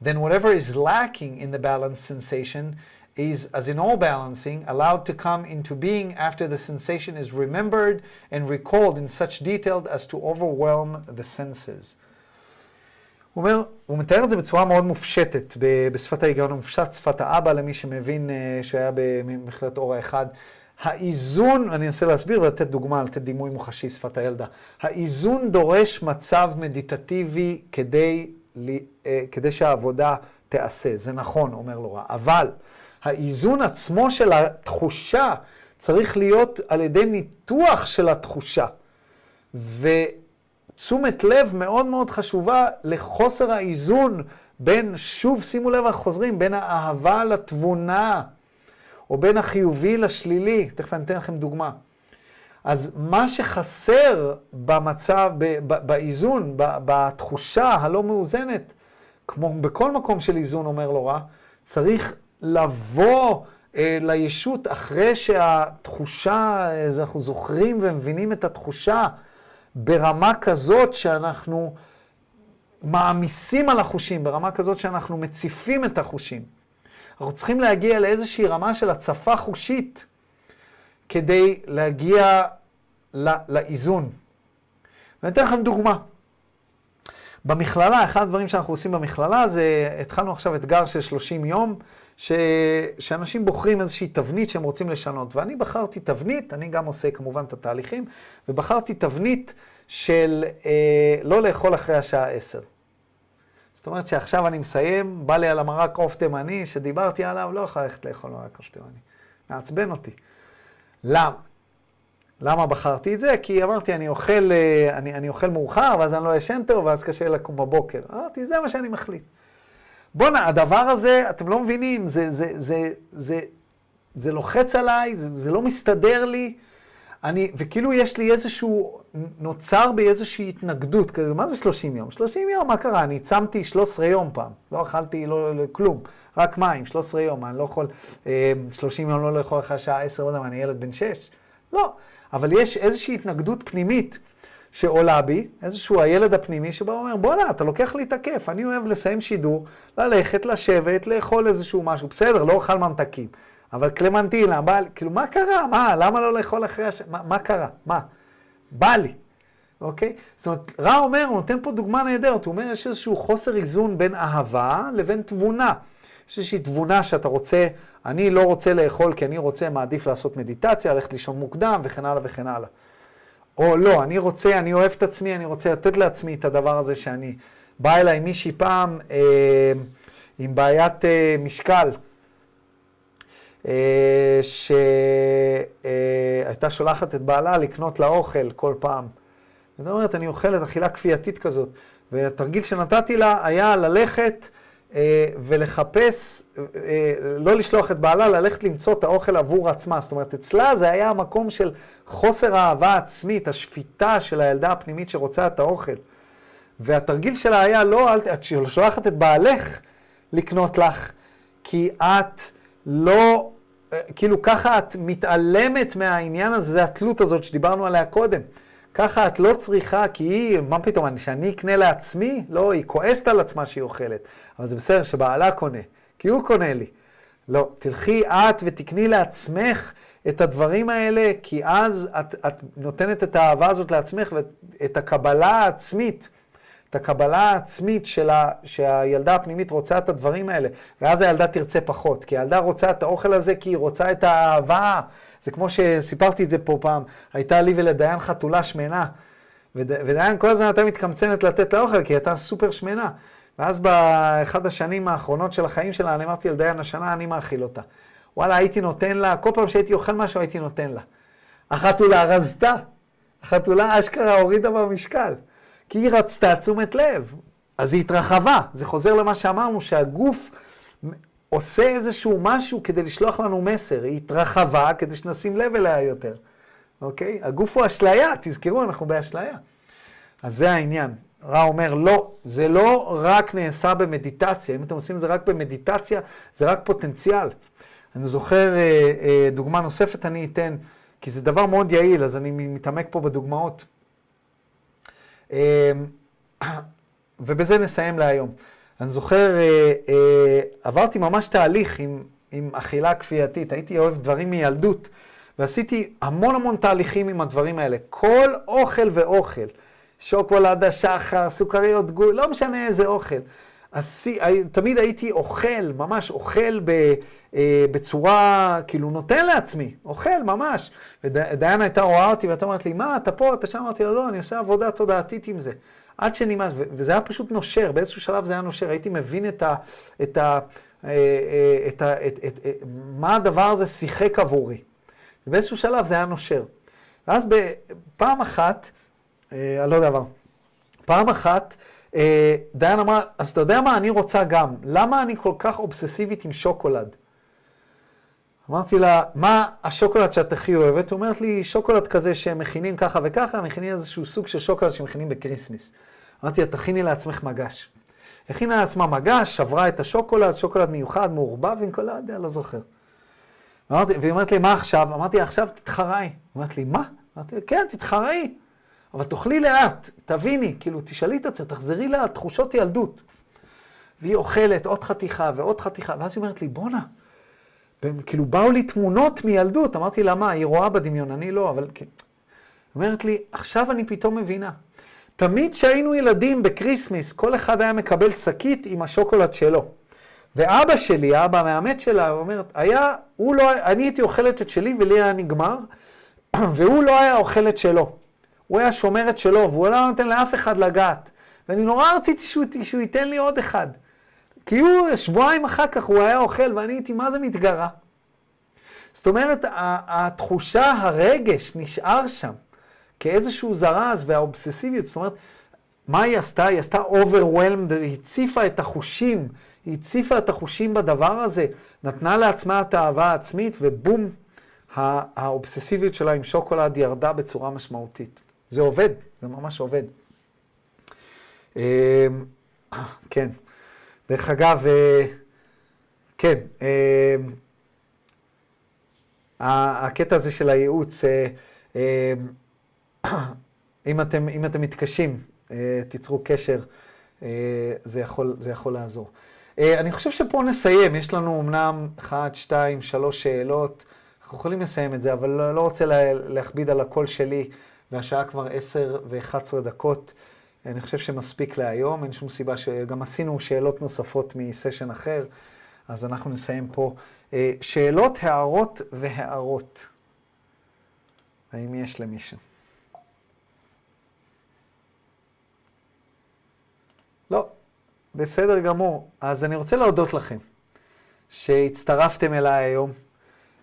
Then, whatever is lacking in the balanced sensation is, as in all balancing, allowed to come into being after the sensation is remembered and recalled in such detail as to overwhelm the senses. הוא אומר, הוא מתאר את זה בצורה מאוד מופשטת, בשפת ההיגיון המופשט, שפת האבא, למי שמבין שהיה במכללת אור האחד. האיזון, אני אנסה להסביר ולתת דוגמה, לתת דימוי מוחשי, שפת הילדה. האיזון דורש מצב מדיטטיבי כדי, כדי שהעבודה תיעשה. זה נכון, אומר לו רע. אבל האיזון עצמו של התחושה צריך להיות על ידי ניתוח של התחושה. ותשומת לב מאוד מאוד חשובה לחוסר האיזון בין, שוב, שימו לב, אנחנו חוזרים, בין האהבה לתבונה, או בין החיובי לשלילי. תכף אני אתן לכם דוגמה. אז מה שחסר במצב, באיזון, בתחושה הלא מאוזנת, כמו בכל מקום של איזון, אומר לו רע, צריך לבוא אה, לישות אחרי שהתחושה, אה, אנחנו זוכרים ומבינים את התחושה ברמה כזאת שאנחנו מעמיסים על החושים, ברמה כזאת שאנחנו מציפים את החושים. אנחנו צריכים להגיע לאיזושהי רמה של הצפה חושית כדי להגיע לא, לאיזון. ואני אתן לכם דוגמה. במכללה, אחד הדברים שאנחנו עושים במכללה זה, התחלנו עכשיו אתגר של 30 יום, ש... שאנשים בוחרים איזושהי תבנית שהם רוצים לשנות. ואני בחרתי תבנית, אני גם עושה כמובן את התהליכים, ובחרתי תבנית של אה, לא לאכול אחרי השעה 10. זאת אומרת שעכשיו אני מסיים, בא לי על המרק עוף תימני, שדיברתי עליו, לא יכול ללכת לאכול מרק עוף תימני. מעצבן אותי. למה? למה בחרתי את זה? כי אמרתי, אני אוכל, אה, אני, אני אוכל מאוחר, ואז אני לא ישן טוב, ואז קשה לקום בבוקר. אמרתי, זה מה שאני מחליט. בואנה, הדבר הזה, אתם לא מבינים, זה, זה, זה, זה, זה לוחץ עליי, זה, זה לא מסתדר לי. אני, וכאילו יש לי איזשהו, נוצר בי איזושהי התנגדות, כזה, מה זה 30 יום? 30 יום, מה קרה? אני צמתי 13 יום פעם, לא אכלתי לא, לא, כלום, רק מים, 13 יום, אני לא יכול, אה, 30 יום לא לאכול אחרי השעה 10, לא יודע מה, אני ילד בן 6? לא, אבל יש איזושהי התנגדות פנימית שעולה בי, איזשהו הילד הפנימי שבא ואומר, בואנה, אתה לוקח לי את הכיף, אני אוהב לסיים שידור, ללכת, לשבת, לאכול איזשהו משהו, בסדר, לא אוכל ממתקים. אבל קלמנטינה, בא לי, כאילו, מה קרה? מה? למה לא לאכול אחרי הש... מה, מה קרה? מה? בא לי, אוקיי? זאת אומרת, רע אומר, הוא נותן פה דוגמה נהדרת, הוא אומר, יש איזשהו חוסר איזון בין אהבה לבין תבונה. יש איזושהי תבונה שאתה רוצה, אני לא רוצה לאכול כי אני רוצה, מעדיף לעשות מדיטציה, ללכת לישון מוקדם וכן הלאה וכן הלאה. או לא, אני רוצה, אני אוהב את עצמי, אני רוצה לתת לעצמי את הדבר הזה שאני... בא אליי מישהי פעם אה, עם בעיית אה, משקל. אה, שהייתה שולחת את בעלה לקנות לה אוכל כל פעם. זאת אומרת, אני אוכלת אכילה כפייתית כזאת. והתרגיל שנתתי לה היה ללכת אה, ולחפש, אה, לא לשלוח את בעלה, ללכת למצוא את האוכל עבור עצמה. זאת אומרת, אצלה זה היה המקום של חוסר אהבה עצמית, השפיטה של הילדה הפנימית שרוצה את האוכל. והתרגיל שלה היה, לא, את שולחת את בעלך לקנות לך, כי את... לא, כאילו ככה את מתעלמת מהעניין הזה, זה התלות הזאת שדיברנו עליה קודם. ככה את לא צריכה, כי היא, מה פתאום, שאני אקנה לעצמי? לא, היא כועסת על עצמה שהיא אוכלת. אבל זה בסדר שבעלה קונה, כי הוא קונה לי. לא, תלכי את ותקני לעצמך את הדברים האלה, כי אז את, את נותנת את האהבה הזאת לעצמך ואת הקבלה העצמית. את הקבלה העצמית של ה, שהילדה הפנימית רוצה את הדברים האלה, ואז הילדה תרצה פחות, כי הילדה רוצה את האוכל הזה כי היא רוצה את האהבה. זה כמו שסיפרתי את זה פה פעם, הייתה לי ולדיין חתולה שמנה, וד, ודיין כל הזמן הייתה מתקמצנת לתת לה אוכל, כי היא הייתה סופר שמנה. ואז באחד השנים האחרונות של החיים שלה, אני אמרתי לדיין, השנה אני מאכיל אותה. וואלה, הייתי נותן לה, כל פעם שהייתי אוכל משהו הייתי נותן לה. החתולה רזתה, החתולה אשכרה הורידה במשקל. כי היא רצתה תשומת לב. אז היא התרחבה. זה חוזר למה שאמרנו, שהגוף עושה איזשהו משהו כדי לשלוח לנו מסר. היא התרחבה כדי שנשים לב אליה יותר. אוקיי? הגוף הוא אשליה, תזכרו, אנחנו באשליה. אז זה העניין. רע אומר, לא, זה לא רק נעשה במדיטציה. אם אתם עושים את זה רק במדיטציה, זה רק פוטנציאל. אני זוכר אה, אה, דוגמה נוספת אני אתן, כי זה דבר מאוד יעיל, אז אני מתעמק פה בדוגמאות. אמ, ובזה נסיים להיום. אני זוכר, אה, אה, עברתי ממש תהליך עם, עם אכילה כפייתית, הייתי אוהב דברים מילדות, ועשיתי המון המון תהליכים עם הדברים האלה. כל אוכל ואוכל, שוקולד השחר, סוכריות גול, לא משנה איזה אוכל. עשי, תמיד הייתי אוכל, ממש אוכל ב, אה, בצורה, כאילו נותן לעצמי, אוכל ממש. ודיין הייתה רואה אותי והייתה אומרת לי, מה, אתה פה, אתה שם? אמרתי לה, לא, אני עושה עבודה תודעתית עם זה. עד שנמאס, וזה היה פשוט נושר, באיזשהו שלב זה היה נושר, הייתי מבין את ה... את ה אה, אה, את ה את, את, את, מה הדבר הזה שיחק עבורי. ובאיזשהו שלב זה היה נושר. ואז בפעם אחת, אה, לא יודע מה, פעם אחת, אה, דיין אמרה, אז אתה יודע מה, אני רוצה גם. למה אני כל כך אובססיבית עם שוקולד? אמרתי לה, מה השוקולד שאת הכי אוהבת? היא אומרת לי, שוקולד כזה שהם מכינים ככה וככה, מכינים איזשהו סוג של שוקולד שמכינים ב Christmas. אמרתי לה, תכיני לעצמך מגש. הכינה לעצמה מגש, שברה את השוקולד, שוקולד מיוחד, מעורבב עם כל, יודע, לא זוכר. אמרתי, והיא אומרת לי, מה עכשיו? אמרתי עכשיו תתחראי. אמרתי לי, מה? אמרתי כן, תתחראי. אבל תאכלי לאט, תביני, כאילו, תשאלי את עצמך, תחזרי לתחושות ילדות. והיא אוכלת עוד חתיכה ועוד חתיכה, ואז היא אומרת לי, בואנה, כאילו, באו לי תמונות מילדות. אמרתי לה, מה, היא רואה בדמיון, אני לא, אבל... היא אומרת לי, עכשיו אני פתאום מבינה. תמיד כשהיינו ילדים ב Christmas, כל אחד היה מקבל שקית עם השוקולד שלו. ואבא שלי, האבא המאמץ שלה, אומרת, היה, הוא לא, אני הייתי אוכלת את שלי ולי היה נגמר, והוא לא היה אוכל את שלו. הוא היה שומר את שלו, והוא לא נותן לאף אחד לגעת. ואני נורא רציתי שהוא, שהוא ייתן לי עוד אחד. כי הוא, שבועיים אחר כך הוא היה אוכל, ואני הייתי, מה זה מתגרה? זאת אומרת, התחושה, הרגש נשאר שם כאיזשהו זרז והאובססיביות, זאת אומרת, מה היא עשתה? היא עשתה overwhelmed, היא הציפה את החושים, היא הציפה את החושים בדבר הזה, נתנה לעצמה את האהבה העצמית, ובום, הא- האובססיביות שלה עם שוקולד ירדה בצורה משמעותית. זה עובד, זה ממש עובד. אמ, כן. דרך אגב, אה, כן, ה- הקטע הזה של הייעוץ, אה, אה, אם אתם, אם אתם מתקשים, אה, תיצרו קשר, אה, זה יכול, זה יכול לעזור. אה, אני חושב שפה נסיים, יש לנו אמנם אחת, שתיים, שלוש שאלות, אנחנו יכולים לסיים את זה, אבל לא, לא רוצה לה, להכביד על הקול שלי, והשעה כבר עשר ואחת דקות. אני חושב שמספיק להיום, אין שום סיבה ש... גם עשינו שאלות נוספות מסשן אחר, אז אנחנו נסיים פה. שאלות, הערות והערות. האם יש למישהו? לא, בסדר גמור. אז אני רוצה להודות לכם שהצטרפתם אליי היום.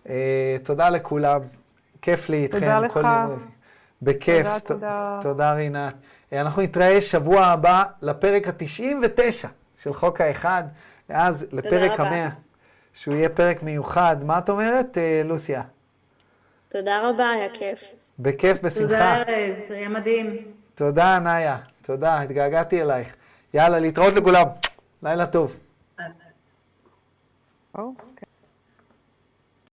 אה, תודה לכולם, כיף לי איתכם. תודה לך. יום. בכיף. תודה, תודה. תודה רינת. אה, אנחנו נתראה שבוע הבא לפרק ה-99 של חוק האחד, ואז לפרק. המאה, שהוא יהיה פרק מיוחד. מה את אומרת, אה, לוסיה? תודה רבה, היה כיף. בכיף, בשמחה. תודה ארז, היה מדהים. תודה, נאיה. תודה, התגעגעתי אלייך. יאללה, להתראות לכולם. לילה טוב. או.